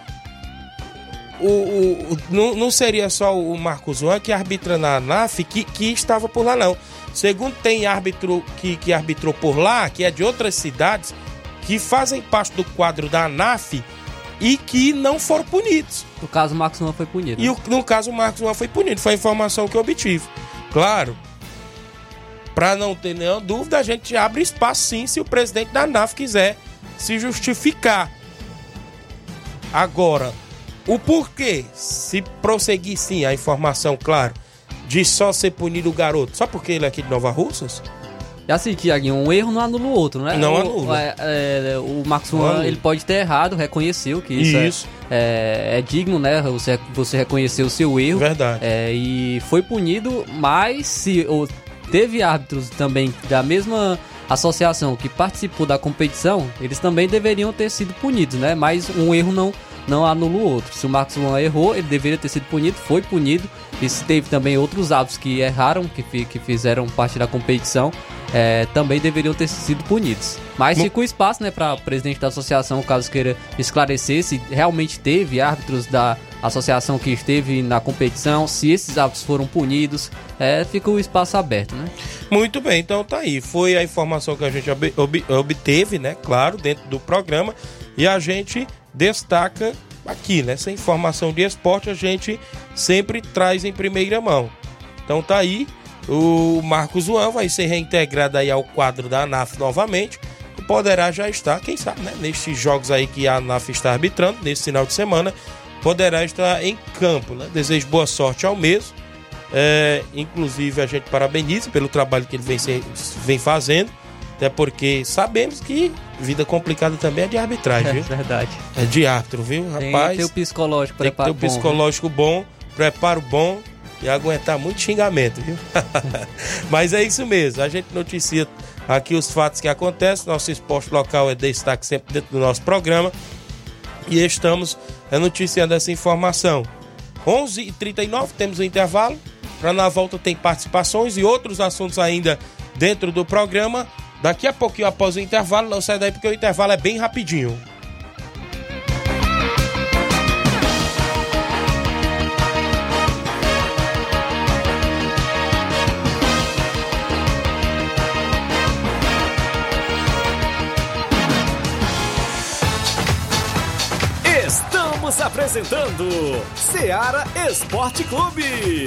o, o- o- não, não seria só o Marcos Juan que arbitra na NAF que, que estava por lá, não. Segundo, tem árbitro que, que arbitrou por lá, que é de outras cidades, que fazem parte do quadro da ANAF e que não foram punidos. No caso, o Marcos não foi punido. E o- no caso, o Marcos não foi punido. Foi a informação que eu obtive. Claro, para não ter nenhuma dúvida, a gente abre espaço sim se o presidente da ANAF quiser se justificar. Agora, o porquê, se prosseguir sim a informação, claro, de só ser punido o garoto, só porque ele é aqui de Nova Russas? É assim, Tiaguinho, um erro não anula o outro, né? Não o, anula. é, é, o Marcos Não Juan, ele pode ter errado, reconheceu que isso, é- Isso. É, é digno, né? Você, você reconheceu o seu erro. Verdade. É, e foi punido, mas se teve árbitros também da mesma associação que participou da competição, eles também deveriam ter sido punidos, né? Mas um erro não, não anula o outro. Se o Marcos Juan errou, ele deveria ter sido punido, foi punido. E se teve também outros árbitros que erraram, que, que fizeram parte da competição, é, também deveriam ter sido punidos. Mas Mo- fica o espaço, né, para o presidente da associação, caso queira esclarecer se realmente teve árbitros da associação que esteve na competição, se esses árbitros foram punidos, é, fica o espaço aberto, né? Muito bem, então tá aí. Foi a informação que a gente ob- ob- obteve, né? Claro, dentro do programa. E a gente destaca aqui, né? Essa informação de esporte a gente sempre traz em primeira mão. Então tá aí. O Marcos Juan vai ser reintegrado aí ao quadro da ANAF novamente. E poderá já estar, quem sabe, né? Nestes jogos aí que a ANAF está arbitrando, nesse final de semana, poderá estar em campo, né? Desejo boa sorte ao mesmo. É, inclusive, a gente parabeniza pelo trabalho que ele vem, se- vem fazendo, até porque sabemos que vida complicada também é de arbitragem, viu? verdade. É de árbitro, viu, Tem rapaz? que ter o psicológico Tem que ter o psicológico bom, preparo bom e aguentar muito xingamento, viu? Mas é isso mesmo, a gente noticia aqui os fatos que acontecem, nosso esporte local é destaque sempre dentro do nosso programa e estamos é, noticiando essa informação. 11h39, temos o intervalo, para na volta tem participações e outros assuntos ainda dentro do programa. Daqui a pouquinho após o intervalo, não sai daí porque o intervalo é bem rapidinho. Estamos apresentando Seara Esporte Clube.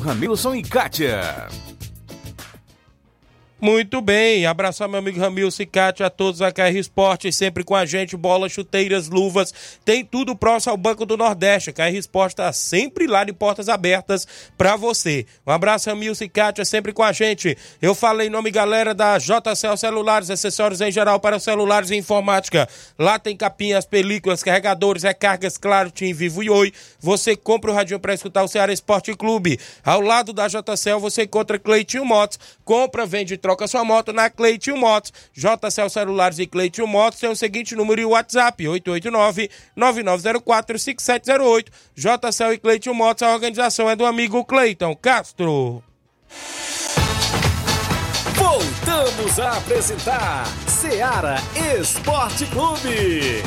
Ramilson e Kátia. Muito bem, abraçar meu amigo Ramil Cicate, a todos da KR Esporte, sempre com a gente, bolas, chuteiras, luvas, tem tudo próximo ao Banco do Nordeste. A KR Esporte está sempre lá de portas abertas para você. Um abraço, Ramil Cicate, é sempre com a gente. Eu falei em nome, galera, da JCL Celulares, acessórios em geral para celulares e informática. Lá tem capinhas, películas, carregadores, recargas, claro, Tim Vivo e Oi. Você compra o radinho para escutar o Ceará Esporte Clube. Ao lado da JCL você encontra Cleitinho Motos. Compra, vende troca sua moto na Cleitinho Motos. JCL Celulares e Cleitinho Motos tem o seguinte número e WhatsApp: 889-9904-5708. JCL e Cleitinho Motos, a organização é do amigo Cleiton Castro. Voltamos a apresentar Seara Esporte Clube.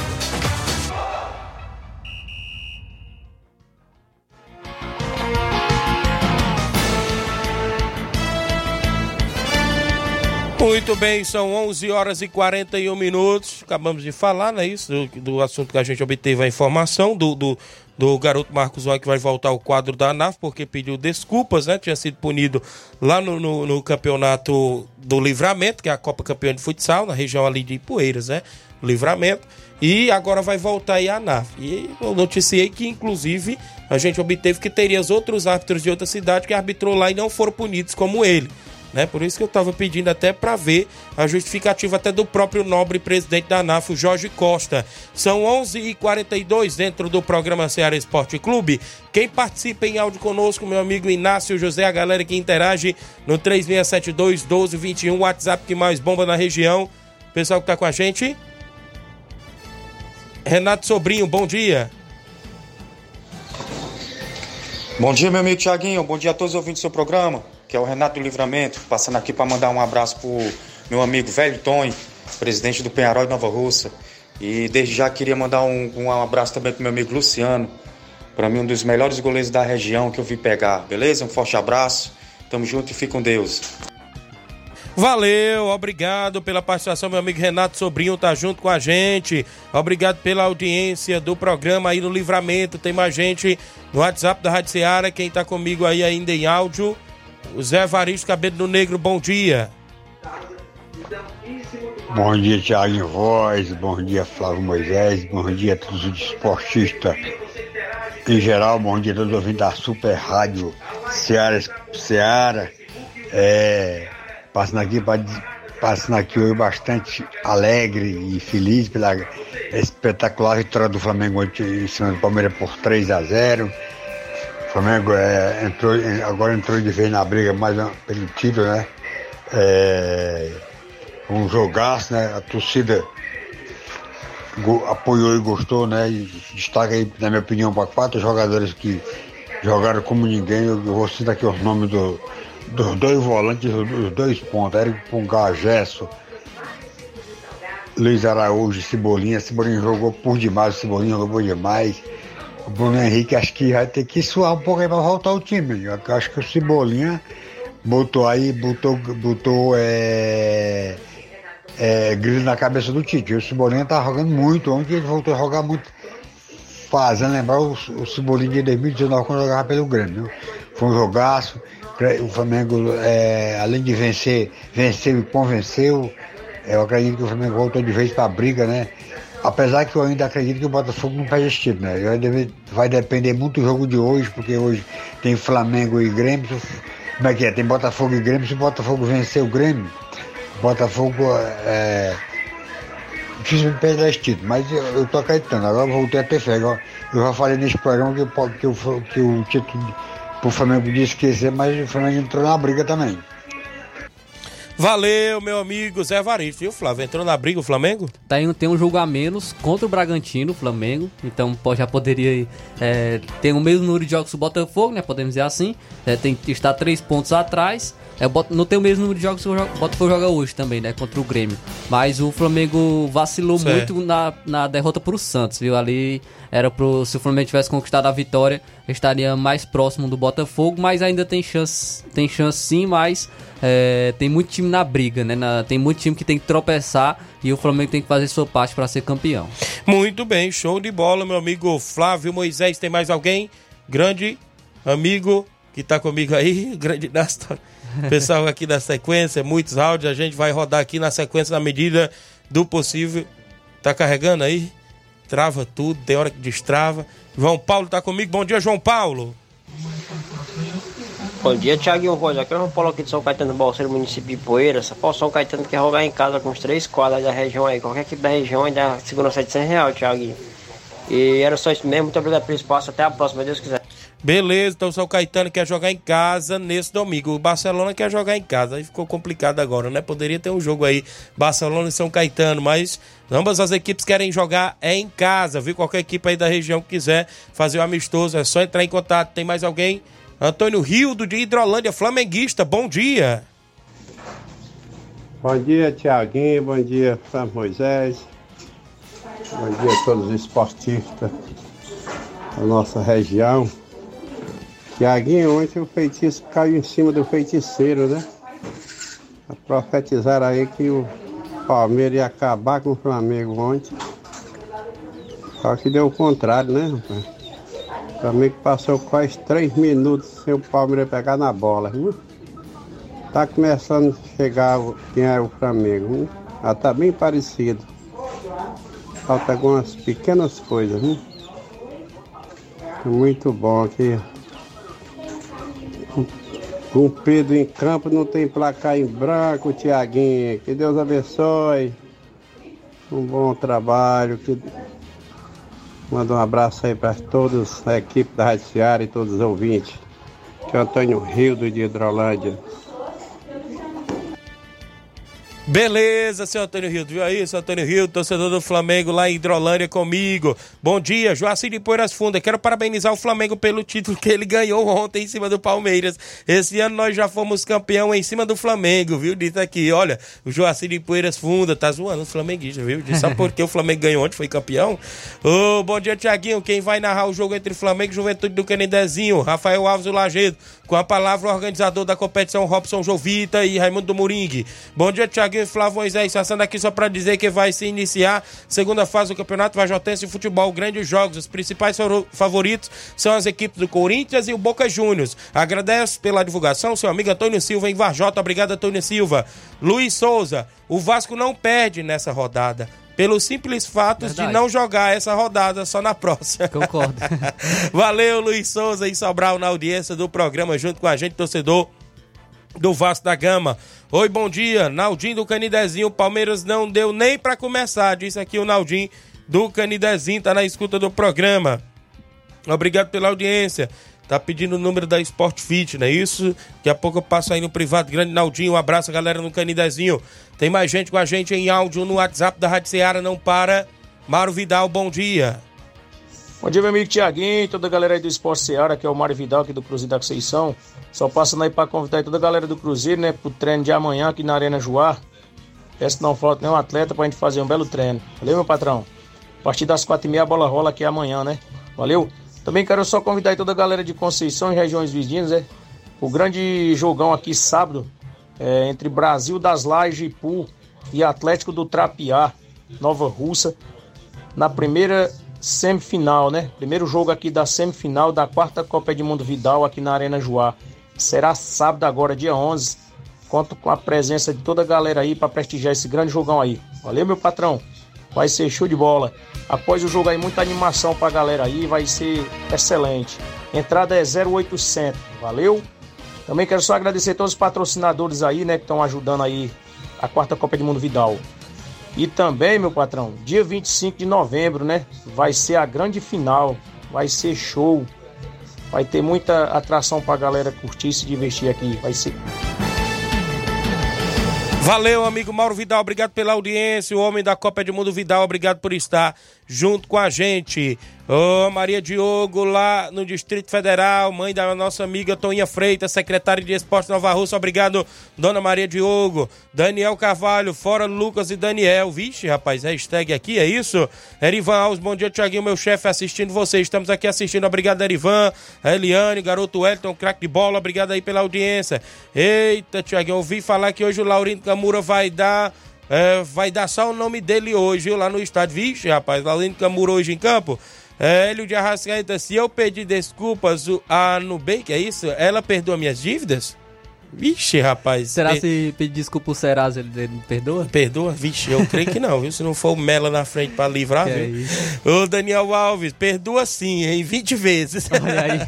Muito bem, são 11 horas e 41 minutos. Acabamos de falar, não é isso? Do, do assunto que a gente obteve a informação do, do, do garoto Marcos Zói que vai voltar ao quadro da ANAF porque pediu desculpas, né? Tinha sido punido lá no, no, no campeonato do Livramento, que é a Copa Campeão de Futsal, na região ali de Poeiras, né? Livramento. E agora vai voltar aí a ANAF. E eu noticiei que, inclusive, a gente obteve que teria os outros árbitros de outra cidade que arbitrou lá e não foram punidos como ele. Né? Por isso que eu estava pedindo até para ver a justificativa até do próprio nobre presidente da ANAF, Jorge Costa. São 11h42 dentro do programa Ceará Esporte Clube. Quem participa em áudio conosco, meu amigo Inácio José, a galera que interage no 3672 1221, WhatsApp que mais bomba na região. Pessoal que está com a gente. Renato Sobrinho, bom dia. Bom dia, meu amigo Tiaguinho. Bom dia a todos os ouvintes do seu programa, que é o Renato Livramento, passando aqui para mandar um abraço pro meu amigo Velho Tony, presidente do Penharol de Nova Russa. E desde já queria mandar um, um abraço também pro meu amigo Luciano, para mim um dos melhores goleiros da região que eu vi pegar, beleza? Um forte abraço. Tamo junto e fique com Deus. Valeu, obrigado pela participação, meu amigo Renato Sobrinho tá junto com a gente. Obrigado pela audiência do programa aí no Livramento. Tem mais gente no WhatsApp da Rádio Seara. Quem tá comigo aí ainda em áudio, o Zé Varisto Cabelo Negro, bom dia. Bom dia, Thiago Voz. Bom dia, Flávio Moisés. Bom dia a todos os esportistas. Em geral, bom dia a todos os ouvintes da Super Rádio Seara. Seara. É, passando aqui para passando aqui hoje bastante alegre e feliz pela espetacular vitória do Flamengo em cima do Palmeiras por 3 a 0. Flamengo é, entrou, agora entrou de vez na briga mais pelo título, né? É, um jogaço, né? A torcida go, apoiou e gostou, né? E destaca aí, na minha opinião, para quatro jogadores que jogaram como ninguém. Eu, vou citar aqui os nomes do, dos dois volantes, dos dois pontos, Eric Pungá, Gesso, Luiz Araújo, Cebolinha. Cebolinha jogou por demais, Cebolinha jogou demais. O Bruno Henrique acho que vai ter que suar um pouco pra voltar ao time. Eu acho que o Cebolinha botou aí, botou, botou é, é, grilo na cabeça do Tite. O Cebolinha tá jogando muito, ontem ele voltou a jogar muito, fazendo lembrar o, o Cebolinha de 2019 quando jogava pelo Grêmio. Foi um jogaço. O Flamengo, é, além de vencer, venceu e convenceu. Eu acredito que o Flamengo voltou de vez para a briga, né? Apesar que eu ainda acredito que o Botafogo não esse título, né? Vai depender muito do jogo de hoje, porque hoje tem Flamengo e Grêmio. Como é que é? Tem Botafogo e Grêmio. Se o Botafogo vencer o Grêmio, o Botafogo é. Difícil perder esse título, mas eu, eu tô acreditando. Agora eu voltei a ter fé. Eu, eu já falei nesse programa que, que, que, que o título pro Flamengo podia esquecer, mas o Flamengo entrou na briga também. Valeu, meu amigo Zé Varisto. E o Flávio entrou na briga o Flamengo? Tem, tem um jogo a menos contra o Bragantino, o Flamengo. Então já poderia é, ter o mesmo número de jogos que o Botafogo, né? Podemos dizer assim. É, tem que estar três pontos atrás. É, não tem o mesmo número de jogos que o Botafogo joga hoje também, né? Contra o Grêmio. Mas o Flamengo vacilou certo. muito na, na derrota pro Santos, viu? Ali era pro. Se o Flamengo tivesse conquistado a vitória, estaria mais próximo do Botafogo, mas ainda tem chance. Tem chance sim, mas é, tem muito time na briga, né? Na, tem muito time que tem que tropeçar e o Flamengo tem que fazer sua parte para ser campeão. Muito bem, show de bola, meu amigo Flávio Moisés. Tem mais alguém? Grande amigo que tá comigo aí, grande Nastor. Pessoal aqui da sequência, muitos áudios, a gente vai rodar aqui na sequência na medida do possível. Tá carregando aí? Trava tudo, tem hora que destrava. João Paulo tá comigo. Bom dia, João Paulo. Bom dia, Thiaguinho Voz. Aqui é o João Paulo aqui de São Caetano do Balseiro, município de Poeira. Só São Caetano quer jogar em casa com os três quadros da região aí. Qualquer equipe da região ainda segura 700 reais, Thiaguinho. E era só isso mesmo. Muito obrigado pelo espaço. Até a próxima, Deus quiser. Beleza, então o São Caetano quer jogar em casa nesse domingo. O Barcelona quer jogar em casa. Aí ficou complicado agora, né? Poderia ter um jogo aí, Barcelona e São Caetano, mas ambas as equipes querem jogar é em casa, viu? Qualquer equipe aí da região que quiser fazer o um amistoso, é só entrar em contato. Tem mais alguém? Antônio Rildo de Hidrolândia, flamenguista. Bom dia. Bom dia, Tiaguinho. Bom dia, Flávio Moisés. Bom dia a todos os esportistas da nossa região. Tiaguinho, ontem o feitiço caiu em cima do feiticeiro, né? A profetizar aí que o Palmeiras ia acabar com o Flamengo ontem. Só que deu o contrário, né, rapaz? O Flamengo passou quase três minutos sem o Palmeiras pegar na bola, viu? Tá começando a chegar quem é o Flamengo, viu? Tá bem parecido. Falta algumas pequenas coisas? Muito bom aqui Cumprido em campo, não tem placar em branco, Tiaguinho. Que Deus abençoe. Um bom trabalho. Que... Manda um abraço aí para todos, a equipe da Rádio Seara e todos os ouvintes. Que é Antônio Rildo de Hidrolândia. Beleza, seu Antônio Rio. Viu aí, seu Antônio Rio, torcedor do Flamengo lá em Hidrolândia comigo. Bom dia, Joacir de Poeiras Fundas. Quero parabenizar o Flamengo pelo título que ele ganhou ontem em cima do Palmeiras. Esse ano nós já fomos campeão em cima do Flamengo, viu? Diz aqui, olha, o Joacir de Poeiras Fundas tá zoando os flamenguistas, viu? Diz, só porque o Flamengo ganhou ontem, foi campeão. Ô, bom dia, Tiaguinho. Quem vai narrar o jogo entre Flamengo e Juventude do Canidezinho? Rafael Alves do Lagedo. Com a palavra, o organizador da competição, Robson Jovita e Raimundo do Moringue. Bom dia, Tiaguinho Flávio Moisés, passando aqui só para dizer que vai se iniciar segunda fase do Campeonato Vajotense de Futebol. Grandes jogos. Os principais favoritos são as equipes do Corinthians e o Boca Juniors. Agradeço pela divulgação, seu amigo Antônio Silva em Varjota. Obrigado, Antônio Silva. Luiz Souza, o Vasco não perde nessa rodada pelo simples fato Verdade. de não jogar essa rodada só na próxima. Concordo. Valeu, Luiz Souza e Sobral na audiência do programa, junto com a gente, torcedor do Vasco da Gama. Oi, bom dia. Naldinho do Canidezinho, Palmeiras não deu nem para começar, disse aqui o Naldinho do Canidezinho, tá na escuta do programa. Obrigado pela audiência. Tá pedindo o número da Sport Fit, não é isso? Daqui a pouco eu passo aí no privado. Grande Naldinho, um abraço, galera, no Canidezinho. Tem mais gente com a gente em áudio no WhatsApp da Rádio Ceará, não para. Mário Vidal, bom dia. Bom dia, meu amigo Tiaguinho, toda a galera aí do Esporte Seara, que é o Mário Vidal aqui do Cruzeiro da Conceição. Só passando aí para convidar toda a galera do Cruzeiro, né, pro treino de amanhã aqui na Arena Joá. Peço que não falta nenhum atleta pra gente fazer um belo treino. Valeu, meu patrão? A partir das quatro e meia a bola rola aqui amanhã, né? Valeu? Também quero só convidar toda a galera de Conceição e regiões vizinhas, né? O grande jogão aqui sábado, é, entre Brasil das Lajes, Ipu e Atlético do Trapiá, Nova Russa, na primeira semifinal, né? Primeiro jogo aqui da semifinal da quarta Copa Edmundo Vidal aqui na Arena Joá. Será sábado agora, dia 11. Conto com a presença de toda a galera aí para prestigiar esse grande jogão aí. Valeu, meu patrão. Vai ser show de bola. Após o jogo aí, muita animação pra galera aí, vai ser excelente. Entrada é 0800. Valeu? Também quero só agradecer a todos os patrocinadores aí, né, que estão ajudando aí a quarta Copa Edmundo Vidal. E também, meu patrão, dia 25 de novembro, né? Vai ser a grande final. Vai ser show. Vai ter muita atração pra galera curtir e se divertir aqui. Vai ser. Valeu, amigo Mauro Vidal, obrigado pela audiência. O homem da Copa de Mundo Vidal, obrigado por estar junto com a gente. Ô, Maria Diogo, lá no Distrito Federal, mãe da nossa amiga Toninha Freitas, secretária de Esporte Nova Rússia. Obrigado, dona Maria Diogo. Daniel Carvalho, fora Lucas e Daniel. Vixe, rapaz, hashtag aqui, é isso? Erivan Alves, bom dia, Tiaguinho, meu chefe, assistindo vocês. Estamos aqui assistindo. Obrigado, Erivan. Eliane, garoto Elton, craque de bola. Obrigado aí pela audiência. Eita, Tiaguinho, ouvi falar que hoje o Laurindo Camura vai dar é, vai dar só o nome dele hoje, viu, lá no estádio. Vixe, rapaz, Laurindo Camuro hoje em campo. É, Hélio de Arrascaeta, se eu pedir desculpas a Nubank, é isso? Ela perdoa minhas dívidas? Vixe, rapaz. Será per... se pedir desculpa o Serasa, ele, perdoa? Perdoa? Vixe, eu creio que não, viu? Se não for o Mela na frente pra livrar, que viu? É Ô, Daniel Alves, perdoa sim, em 20 vezes. Olha aí.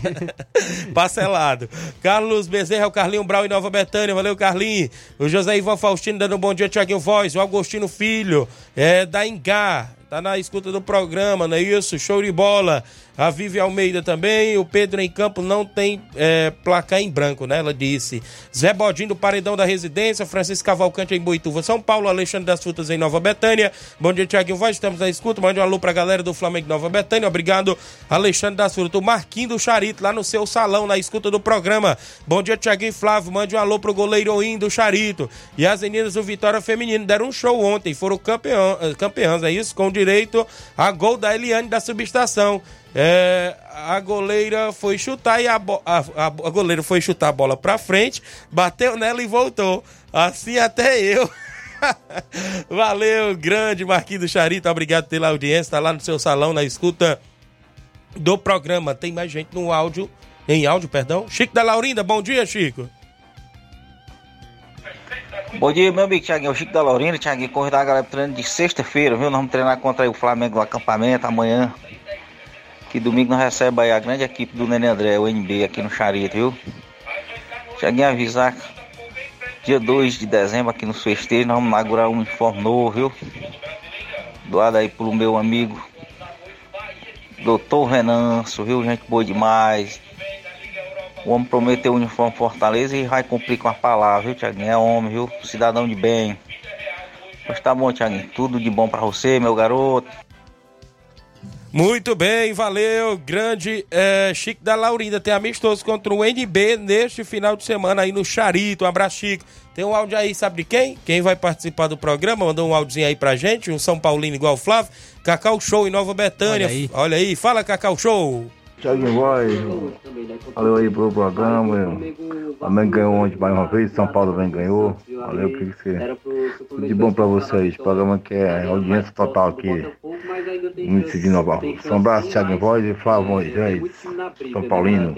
Parcelado. Carlos Bezerra, o Carlinho Brau em Nova Betânia. Valeu, Carlinho. O José Ivan Faustino dando um bom dia, Tiaguinho Voz. O Agostino Filho, é, da Ingá. Tá na escuta do programa, não é isso? Show de bola. A Vivi Almeida também. O Pedro em campo não tem é, placar em branco, né? Ela disse. Zé Bodinho do Paredão da Residência. Francisco Cavalcante em Boituva, São Paulo. Alexandre das Frutas em Nova Betânia. Bom dia, Tiaguinho Voz. Estamos na escuta. Mande um alô pra galera do Flamengo Nova Betânia. Obrigado, Alexandre das Frutas. O Marquinho do Charito, lá no seu salão, na escuta do programa. Bom dia, Tiaguinho Flávio. Mande um alô pro goleiro Oim do Charito. E as meninas do Vitória Feminino deram um show ontem. Foram campeão, campeãs, é isso? Com direito a gol da Eliane da subestação. É, a goleira foi chutar e a, a, a, a goleira foi chutar a bola pra frente, bateu nela e voltou. Assim até eu. Valeu, grande Marquinhos do Charito, obrigado pela audiência, tá lá no seu salão, na escuta do programa. Tem mais gente no áudio, em áudio, perdão. Chico da Laurinda, bom dia, Chico. Bom dia, meu amigo Thiaguinho, o Chico da Laurinda, Thiaguinho, corrida da galera treino de sexta-feira, viu? Nós vamos treinar contra o Flamengo no acampamento amanhã. Que domingo nós recebemos aí a grande equipe do Nenê André, o NB, aqui no Charito, viu? Tiaguinho avisar dia 2 de dezembro aqui no Festeiro nós vamos inaugurar um uniforme novo, viu? Doado aí pelo meu amigo Doutor Venâncio, viu? Gente boa demais. O homem prometeu o uniforme Fortaleza e vai cumprir com a palavra, viu, Tiaguinho? É homem, viu? Cidadão de bem. Pois tá bom, Tiaguinho. Tudo de bom pra você, meu garoto. Muito bem, valeu. Grande é, Chico da Laurinda. Tem amistoso contra o NB neste final de semana aí no Charito. Um abraço, Chico. Tem um áudio aí, sabe de quem? Quem vai participar do programa? Mandou um áudiozinho aí pra gente. Um São Paulino igual o Flávio. Cacau Show em Nova Betânia. Olha aí, Olha aí. fala Cacau Show. Thiago Voz, valeu aí pelo programa. O Flamengo ganhou ontem mais uma vez, São Paulo também ganhou. Valeu, o que você. Tudo de bom pra vocês. Programa que é audiência total aqui. Muito de Nova Rússia. Um abraço, Thiago Voz e Flávio Moisés, São Paulino.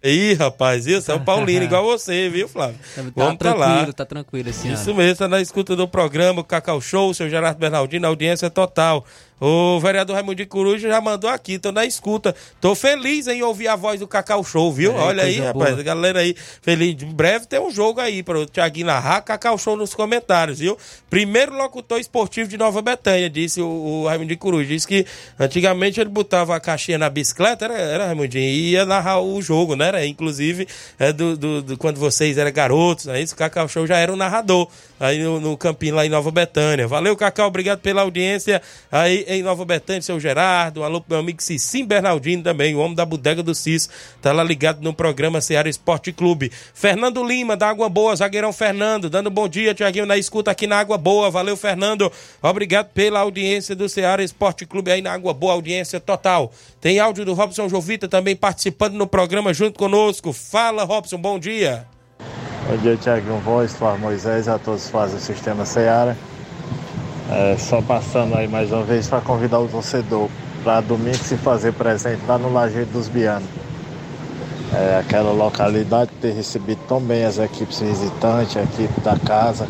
Ih, rapaz, isso São Paulino, igual você, viu, Flávio? Tá Vamos pra lá. tranquilo, tá tranquilo esse Isso mesmo, tá na escuta do programa, o Cacau Show, o seu Gerardo Bernardino, audiência total. O vereador Raimundo de Coruja já mandou aqui, tô na escuta. Tô feliz em ouvir a voz do Cacau Show, viu? É, Olha aí, coisa rapaz, boa. a galera aí, feliz. Em breve tem um jogo aí para o Thiaguinho narrar, Cacau Show nos comentários, viu? Primeiro locutor esportivo de Nova Betânia, disse o, o Raimundo de Coruja. Disse que antigamente ele botava a caixinha na bicicleta, era, era Raimundinho, e ia narrar o jogo, né? Era, inclusive, é, do, do- do- quando vocês eram garotos, aí o Cacau Show já era um narrador aí no, no campinho lá em Nova Betânia. Valeu, Cacau, obrigado pela audiência aí em Nova Betânia, seu Gerardo. Alô pro meu amigo Cicim Bernardino também, o homem da bodega do Cis, tá lá ligado no programa Ceará Esporte Clube. Fernando Lima, da Água Boa, zagueirão Fernando, dando bom dia, Tiaguinho, na escuta aqui na Água Boa. Valeu, Fernando. Obrigado pela audiência do Ceará Esporte Clube aí na Água Boa, audiência total. Tem áudio do Robson Jovita também participando no programa junto conosco. Fala, Robson, bom dia. Bom dia, Tiaguinho Voz, Flávio Moisés, a todos que fazem o Sistema Seara. É, só passando aí mais uma vez para convidar o torcedor para domingo se fazer presente lá no Lajeiro dos Bianos. É, aquela localidade ter recebido tão bem as equipes visitantes, a equipe da casa,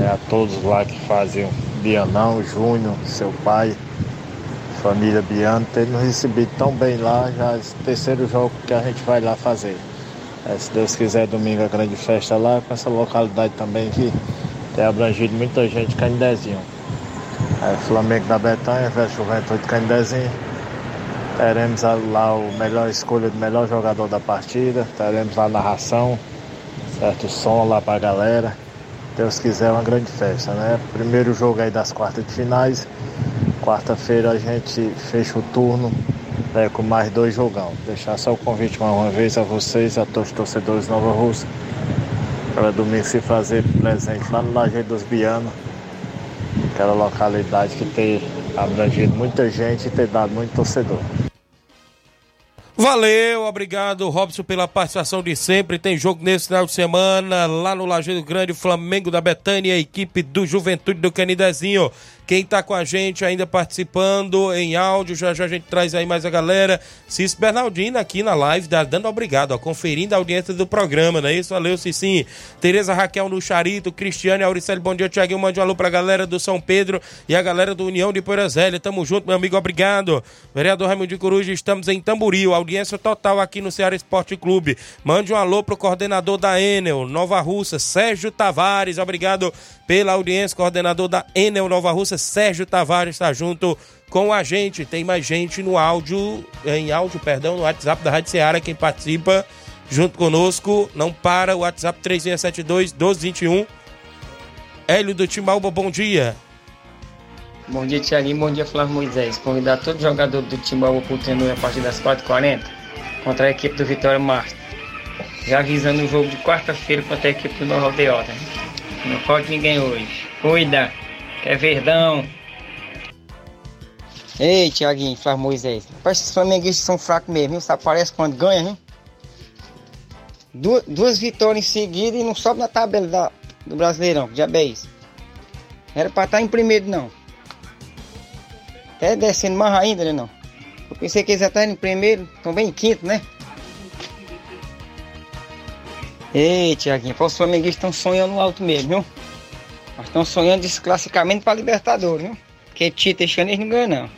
é, a todos lá que fazem o Bianão, Júnior, seu pai, família Biano, ter nos recebido tão bem lá, já é esse terceiro jogo que a gente vai lá fazer. É, se Deus quiser, domingo a grande festa lá, com essa localidade também que tem abrangido muita gente, Candezinho. É, Flamengo da Betanha, versus Juventude de Candezinho. Teremos lá o melhor escolha do melhor jogador da partida, teremos lá a narração, certo som lá pra galera. Deus quiser, uma grande festa, né? Primeiro jogo aí das quartas de finais. Quarta-feira a gente fecha o turno com mais dois jogão. Deixar só o convite mais uma vez a vocês, a todos os torcedores Nova Rússia, para domingo se fazer presente lá no Lajeiro dos Bianos, aquela localidade que tem abrangido muita gente e tem dado muito torcedor. Valeu, obrigado, Robson, pela participação de sempre. Tem jogo nesse final de semana, lá no Lajeiro Grande, Flamengo da Betânia, equipe do Juventude do Canidezinho. Quem tá com a gente ainda participando em áudio, já já a gente traz aí mais a galera. Cis Bernardino aqui na live, dando obrigado, ó, conferindo a audiência do programa, não é isso? Valeu, Cicinho. Tereza Raquel no Charito, Cristiane Auricélio, bom dia, Tiaguinho, mande um alô pra galera do São Pedro e a galera do União de Poeirazélia. Tamo junto, meu amigo, obrigado. Vereador Raimundo de Coruja, estamos em Tamboril, audiência total aqui no Ceará Esporte Clube. Mande um alô pro coordenador da Enel, Nova Russa, Sérgio Tavares, obrigado pela audiência, coordenador da Enel Nova Russa, Sérgio Tavares está junto com a gente. Tem mais gente no áudio, em áudio, perdão, no WhatsApp da Rádio Ceará, quem participa junto conosco, não para, o WhatsApp 3672 1221. Hélio do Timbaúba, bom dia. Bom dia, Tiaguinho. Bom dia, Flávio Moisés. Convidar todo jogador do Timbaúba para o treino a partir das 4h40 contra a equipe do Vitória Márcio. Já avisando o jogo de quarta-feira contra a equipe do Nova Aldeota. Não pode ninguém hoje. Cuida, que é verdão. Ei, Tiaguinho, Flávio Moisés. Parece que os flamenguistas são fracos mesmo, viu? Sabe, parece quando ganha, viu? Duas, duas vitórias em seguida e não sobe na tabela da, do Brasileirão. Já é isso. Era pra estar em primeiro, não. Até descendo mais ainda, né, não? Eu pensei que eles já estavam em primeiro, estão bem em quinto, né? Ei, Tiaguinho, os flamenguistas estão sonhando alto mesmo, viu? Mas estão sonhando desclassificamento para Libertadores, viu? Porque Tita e Xanes não ganham, não.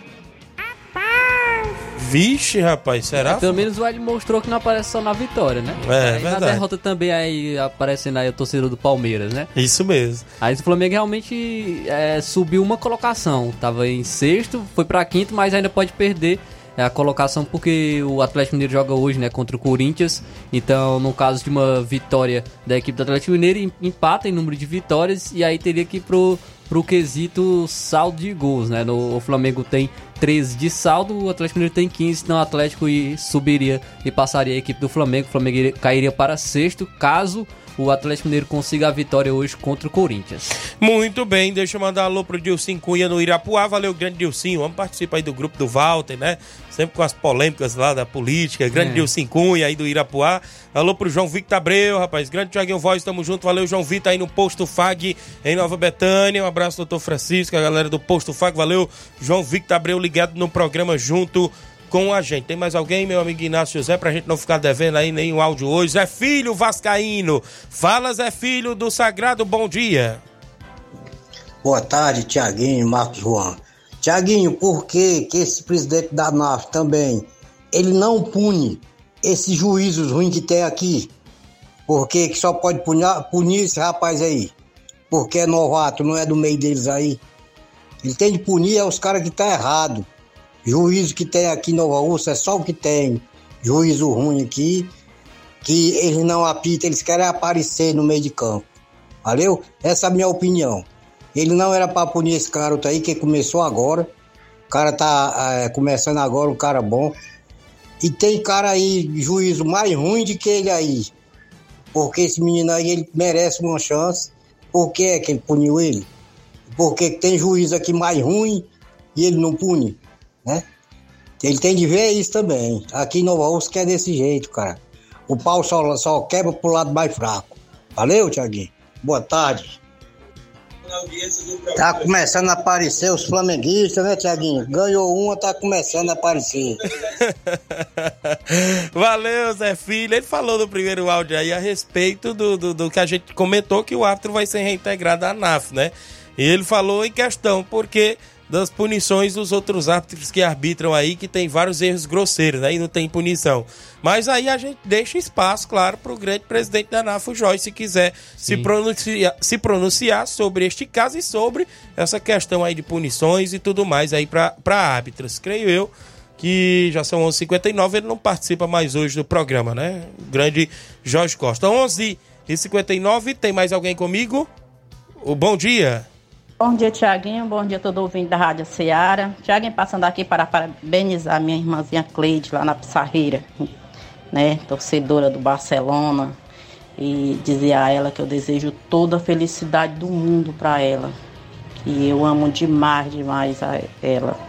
Vixe, rapaz, será? Pelo menos o Ed mostrou que não aparece só na vitória, né? É, Aí na verdade. derrota também aí aparecendo aí o torcedor do Palmeiras, né? Isso mesmo. Aí o Flamengo realmente é, subiu uma colocação. Tava em sexto, foi pra quinto, mas ainda pode perder a colocação porque o Atlético Mineiro joga hoje, né, contra o Corinthians. Então, no caso de uma vitória da equipe do Atlético Mineiro, em- empata em número de vitórias e aí teria que ir pro, pro quesito saldo de gols, né? No, o Flamengo tem 13 de saldo, o Atlético Mineiro tem 15, então o Atlético subiria e passaria a equipe do Flamengo. O Flamengo iria- cairia para sexto, caso o Atlético Mineiro consiga a vitória hoje contra o Corinthians. Muito bem, deixa eu mandar um alô pro Dilcinho Cunha no Irapuá. Valeu, grande Dilcinho. Vamos participar aí do grupo do Walter, né? Sempre com as polêmicas lá da política. Grande É. Dilcinho Cunha aí do Irapuá. Alô pro João Victor Abreu, rapaz. Grande Tiaguinho Voz, tamo junto. Valeu, João Vitor aí no Posto FAG em Nova Betânia. Um abraço, doutor Francisco, a galera do Posto FAG. Valeu, João Victor Abreu ligado no programa junto com a gente. Tem mais alguém, meu amigo Inácio José, pra gente não ficar devendo aí nenhum áudio hoje? Zé Filho Vascaíno. Fala, Zé Filho do Sagrado, bom dia. Boa tarde, Tiaguinho, Marcos João. Tiaguinho, por que, que esse presidente da NAF também, ele não pune esses juízos ruins que tem aqui? Por que que só pode punir, punir esse rapaz aí? Porque é novato, não é do meio deles aí. Ele tem de punir é os caras que tá errado. Juízo que tem aqui em Nova Rússia é só o que tem. Juízo ruim aqui, que eles não apitam, eles querem aparecer no meio de campo. Valeu? Essa é a minha opinião. Ele não era pra punir esse garoto aí que começou agora. O cara tá é, começando agora, um cara bom. E tem cara aí, juízo mais ruim do que ele aí. Porque esse menino aí, ele merece uma chance. Por que é que ele puniu ele? Porque tem juiz aqui mais ruim e ele não pune, né? Ele tem de ver isso também. Aqui em Nova Rússia é desse jeito, cara. O pau só, só quebra pro lado mais fraco. Valeu, Tiaguinho? Boa tarde. Tá começando a aparecer os flamenguistas, né, Tiaguinho? Ganhou uma, tá começando a aparecer. Valeu, Zé Filho. Ele falou no primeiro áudio aí a respeito do, do, do que a gente comentou que o árbitro vai ser reintegrado à NAF, né? E ele falou em questão porque das punições dos outros árbitros que arbitram aí, que tem vários erros grosseiros, aí não tem punição. Mas aí a gente deixa espaço, claro, para o grande presidente da NAF, o Joyce, se quiser se pronunciar, se pronunciar sobre este caso e sobre essa questão aí de punições e tudo mais aí para árbitros. Creio eu que já são 11h59, ele não participa mais hoje do programa, né? O grande Jorge Costa. 11h59, tem mais alguém comigo? O bom dia. Bom dia, Tiaguinho. Bom dia a todo ouvinte da Rádio Ceará. Tiaguinho, passando aqui para parabenizar minha irmãzinha Cleide lá na Pissarreira, né? Torcedora do Barcelona. E dizer a ela que eu desejo toda a felicidade do mundo para ela. Que eu amo demais, demais a ela.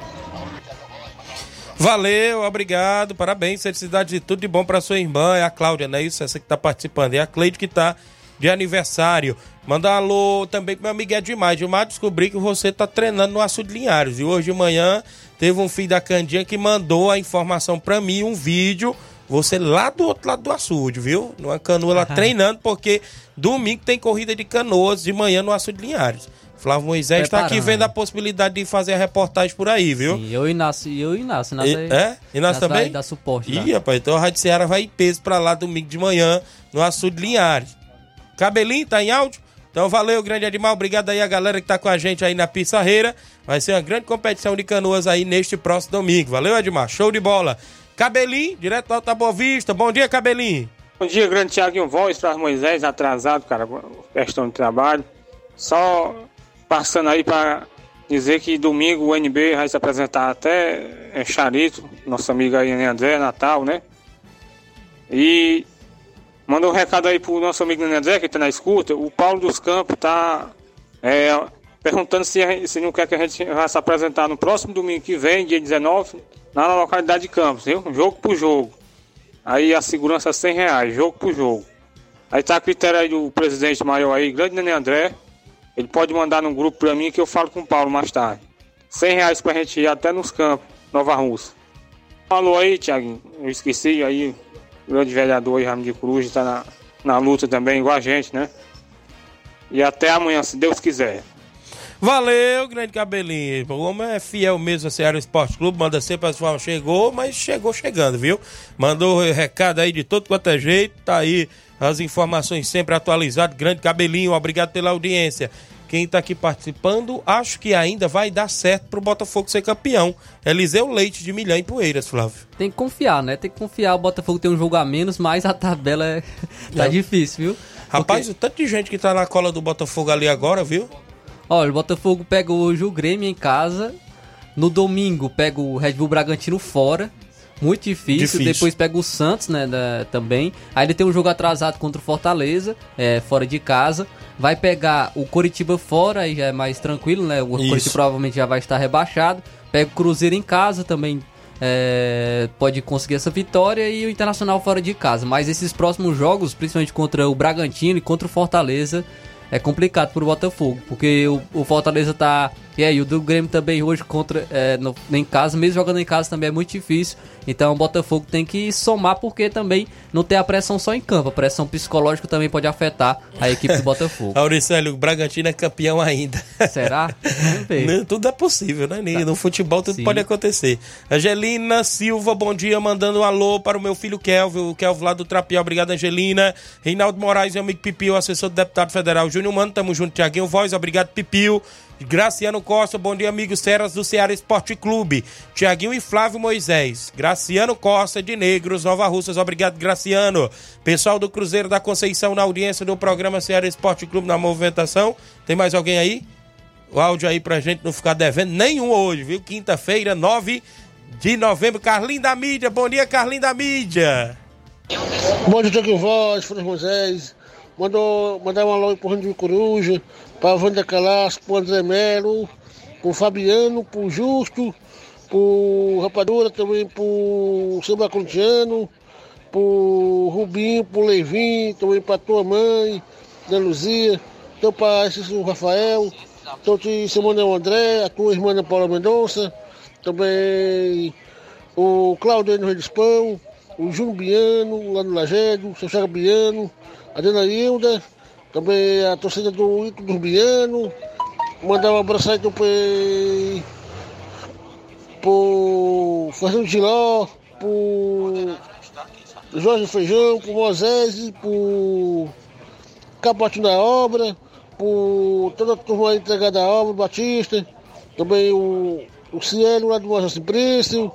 Valeu, obrigado, parabéns, felicidade de tudo de bom para sua irmã, é a Cláudia, não é isso? Essa que tá participando, é a Cleide que tá de aniversário. Manda um alô também pro meu amigo Edmar. Edmar, descobri que você tá treinando no Açude Linhares. E hoje de manhã teve um filho da Candinha que mandou a informação para mim, um vídeo. Você lá do outro lado do açude, viu? Numa canoa lá treinando, porque domingo tem corrida de canoas de manhã no Açude Linhares. Flávio Moisés está aqui vendo a possibilidade de fazer a reportagem por aí, viu? Sim, eu e Inácio, eu e Inácio. E- Inácio é? Inácio também? Vai dar suporte. Ih, rapaz, então a Rádio Ceará vai em peso pra lá domingo de manhã no Açude Linhares. Cabelinho, tá em áudio? Então valeu, grande animal. Obrigado aí a galera que tá com a gente aí na Pissarreira. Vai ser uma grande competição de canoas aí neste próximo domingo. Valeu, Edmar. Show de bola. Cabelinho, direto da Alta Boa Vista. Bom dia, Cabelinho. Bom dia, grande Tiaguinho Voz, para Moisés, atrasado, cara, questão de trabalho. Só passando aí para dizer que domingo o NB vai se apresentar até em Charito, nossa amiga aí, André, Natal, né? E manda um recado aí pro nosso amigo André, que tá na escuta. O Paulo dos Campos tá é, perguntando se, se não quer que a gente vá se apresentar no próximo domingo que vem, dia 19, lá na localidade de Campos, viu? Jogo por jogo. Aí a segurança é 100 reais, jogo por jogo. Aí tá a critério aí do presidente maior aí, grande Nenê André. Ele pode mandar num grupo pra mim que eu falo com o Paulo mais tarde. 100 reais pra gente ir até nos campos, Nova Russa. Falou aí, Tiaguinho. Eu esqueci aí. Grande vereador Ramo de Cruz, tá na, na luta também, igual a gente, né? E até amanhã, se Deus quiser. Valeu, grande cabelinho. O homem é fiel mesmo a Ceará Esporte Clube, manda sempre as formas, chegou, mas chegou chegando, viu? Mandou recado aí de todo quanto é jeito, tá aí as informações sempre atualizadas. Grande cabelinho, obrigado pela audiência. Quem tá aqui participando, acho que ainda vai dar certo pro Botafogo ser campeão. Eliseu Leite de Milhão e Poeiras, Flávio. Tem que confiar, né? Tem que confiar. O Botafogo tem um jogo a menos, mas a tabela é... tá É. difícil, viu? Rapaz, o tanto de gente que tá na cola do Botafogo ali agora, viu? Olha, o Botafogo pega hoje o Grêmio em casa. No domingo pega o Red Bull Bragantino fora. Muito difícil. Difícil. Depois pega o Santos, né? da- também. Aí ele tem um jogo atrasado contra o Fortaleza, é, fora de casa. Vai pegar o Coritiba fora, aí já é mais tranquilo, né? O Isso. Coritiba provavelmente já vai estar rebaixado. Pega o Cruzeiro em casa também. é, pode conseguir essa vitória e o Internacional fora de casa. Mas esses próximos jogos, principalmente contra o Bragantino e contra o Fortaleza, é complicado pro Botafogo, porque o, o Fortaleza tá. E aí, o do Grêmio também hoje contra é, no- em casa, mesmo jogando em casa também é muito difícil. Então o Botafogo tem que somar, porque também não tem a pressão só em campo. A pressão psicológica também pode afetar a equipe do Botafogo. Auricélio, o Bragantino é campeão ainda. Será? Não, tudo é possível, né? Tá. No futebol tudo pode acontecer. Angelina Silva, bom dia, mandando um alô para o meu filho Kelvin, o Kelvin lá do Trapial. Obrigado, Angelina. Reinaldo Moraes, meu amigo Pipio, assessor do deputado federal Júnior Mano, tamo junto, Tiaguinho Voz, obrigado, Pipio. Graciano Costa, bom dia, amigos Ceras do Ceará Esporte Clube. Tiaguinho e Flávio Moisés. Graciano Costa, de Negros, Nova Russas, obrigado, Graciano. Pessoal do Cruzeiro da Conceição, na audiência do programa Ceará Esporte Clube, na movimentação. Tem mais alguém aí? O áudio aí pra gente não ficar devendo nenhum hoje, viu? Quinta-feira, 9 de novembro. Carlinho da Mídia, bom dia, Carlinho da Mídia. Bom dia, Tiago Voz, Fran Moisés. Mandou, mandar um alô pro Rando de Coruja, pra Wanda Calasco, pro André Melo, pro Fabiano, pro Justo, pro Rapadura, também pro Samba Contiano, pro Rubinho, pro Levin, também pra tua mãe, da Luzia, então pra o Rafael, então te Simone André, a tua irmã Paula Mendonça, também o Claudio de Pão, o Júnior Biano, lá no Lajedo, o Chaga Biano, a Dona Hilda, também a torcida do Ito do Biano, mandar um abraço aí então pro, pro Fernando Giló, pro Jorge Feijão, pro Moisés, pro Capotinho da Obra, por toda a turma entregada à obra, Batista, também o, o Cielo lá do Moisés Simplício,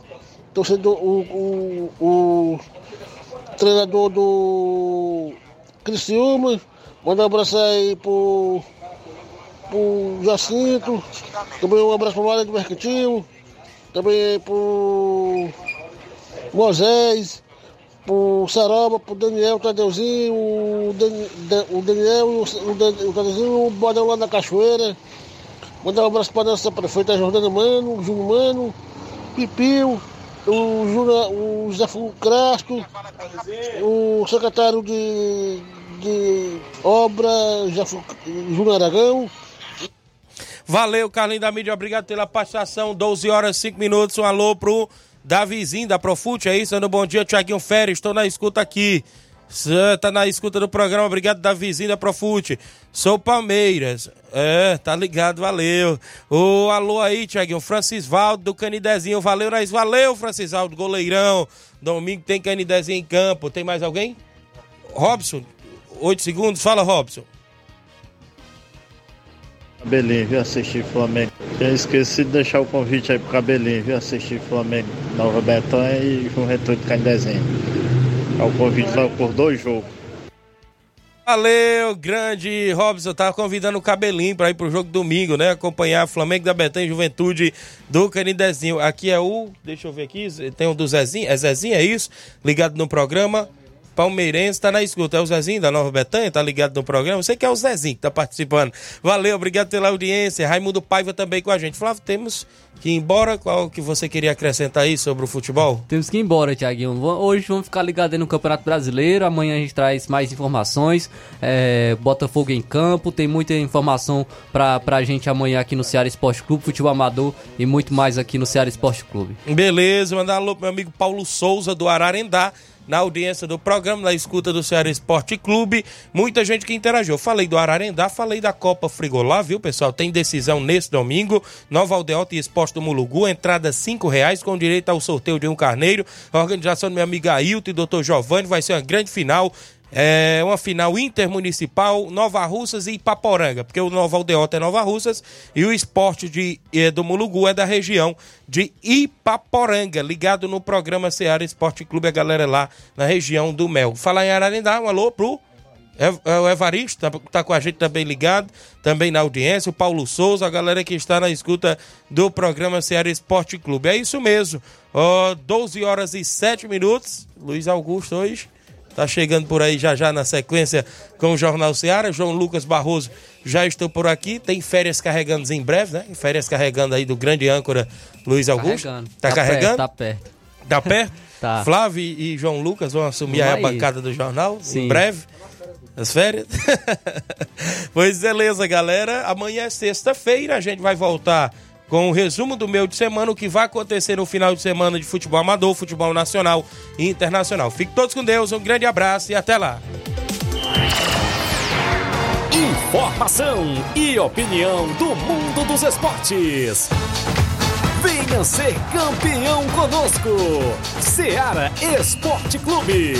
torcedor, o, o, o treinador do Criciúma, mandar um abraço aí pro, pro Jacinto, também um abraço pro Mário do Mercantil, também pro Moisés, pro Saroba, pro Daniel, o Tadeuzinho, o, Dan- o Daniel, o, o, Dan- o Tadeuzinho, o Bodão lá da Cachoeira. Mandar um abraço para nossa prefeita Jordana Mano, o Júnior Mano, Pipio, o, Jura, o José Crasto, o secretário de, de obra, Júnior Aragão. Valeu, Carlinho da Mídia, obrigado pela participação. 12 horas 5 minutos. Um alô pro Davizinho da Profute, é isso? Dando bom dia, Tiaguinho Férez. Estou na escuta aqui. Tá na escuta do programa, obrigado, Davizinho da Profute. Sou Palmeiras. É, tá ligado, valeu. O alô aí, Tiaguinho. Francisvaldo do Canidezinho, valeu, nós. Valeu, Francisvaldo, goleirão. Domingo tem Canidezinho em campo. Tem mais alguém? Robson, 8 segundos, fala, Robson. Cabelinho, viu? Assistir Flamengo. Eu esqueci de deixar o convite aí pro Cabelinho, viu? Assistir Flamengo, Nova Betânia e Juventude Candezinho. O convite lá por dois jogos. Valeu, grande Robson. Tava convidando o cabelinho para ir pro jogo domingo, né? Acompanhar Flamengo da Betânia Juventude do Canidezinho. Aqui é o. Deixa eu ver aqui. Tem um do Zezinho. É Zezinho, é isso? Ligado no programa. Palmeirense tá na escuta. É o Zezinho da Nova Betânia, tá ligado no programa. Você que é o Zezinho que tá participando. Valeu, obrigado pela audiência. Raimundo Paiva também com a gente. Flávio, temos que ir embora. Qual que você queria acrescentar aí sobre o futebol? Temos que ir embora, Tiaguinho. Hoje vamos ficar ligados aí no Campeonato Brasileiro. Amanhã a gente traz mais informações. É, Botafogo em campo. Tem muita informação pra, pra gente amanhã aqui no Ceará Esporte Clube, futebol amador e muito mais aqui no Ceará Esporte Clube. Beleza, mandar alô pro meu amigo Paulo Souza do Ararendá. Na audiência do programa, na escuta do Ceará Esporte Clube. Muita gente que interagiu. Falei do Ararendá, falei da Copa Frigolá, viu, pessoal? Tem decisão nesse domingo. Nova Aldeota e Esporte do Mulugu, entrada cinco reais com direito ao sorteio de um carneiro. A organização do meu amigo Ailton e Dr. Giovanni vai ser uma grande final. É uma final intermunicipal, Nova Russas e Ipaporanga, porque o Nova Aldeota é Nova Russas e o esporte de, é, do Mulugu é da região de Ipaporanga, ligado no programa Seara Esporte Clube, a galera lá na região do Mel. Falar em Ararendá, um alô pro é, o Evaristo, tá, tá, com a gente também ligado, também na audiência, o Paulo Souza, a galera que está na escuta do programa Ceará Esporte Clube. É isso mesmo, oh, 12 horas e 7 minutos, Luiz Augusto hoje Tá chegando por aí já já na sequência com o Jornal Seara. João Lucas Barroso já estou por aqui. Tem férias carregando em breve, né? Férias carregando aí do grande âncora Luiz Augusto. Carregando. Tá, Tá carregando? perto, tá perto. Tá perto? Tá. Flávio e João Lucas vão assumir aí a bancada do jornal Sim. em breve. As férias? pois beleza, galera. Amanhã é sexta-feira. A gente vai voltar com o resumo do meio de semana, o que vai acontecer no final de semana de futebol amador, futebol nacional e internacional. Fiquem todos com Deus, um grande abraço e até lá. Informação e opinião do mundo dos esportes. Venha ser campeão conosco. Seara Esporte Clube.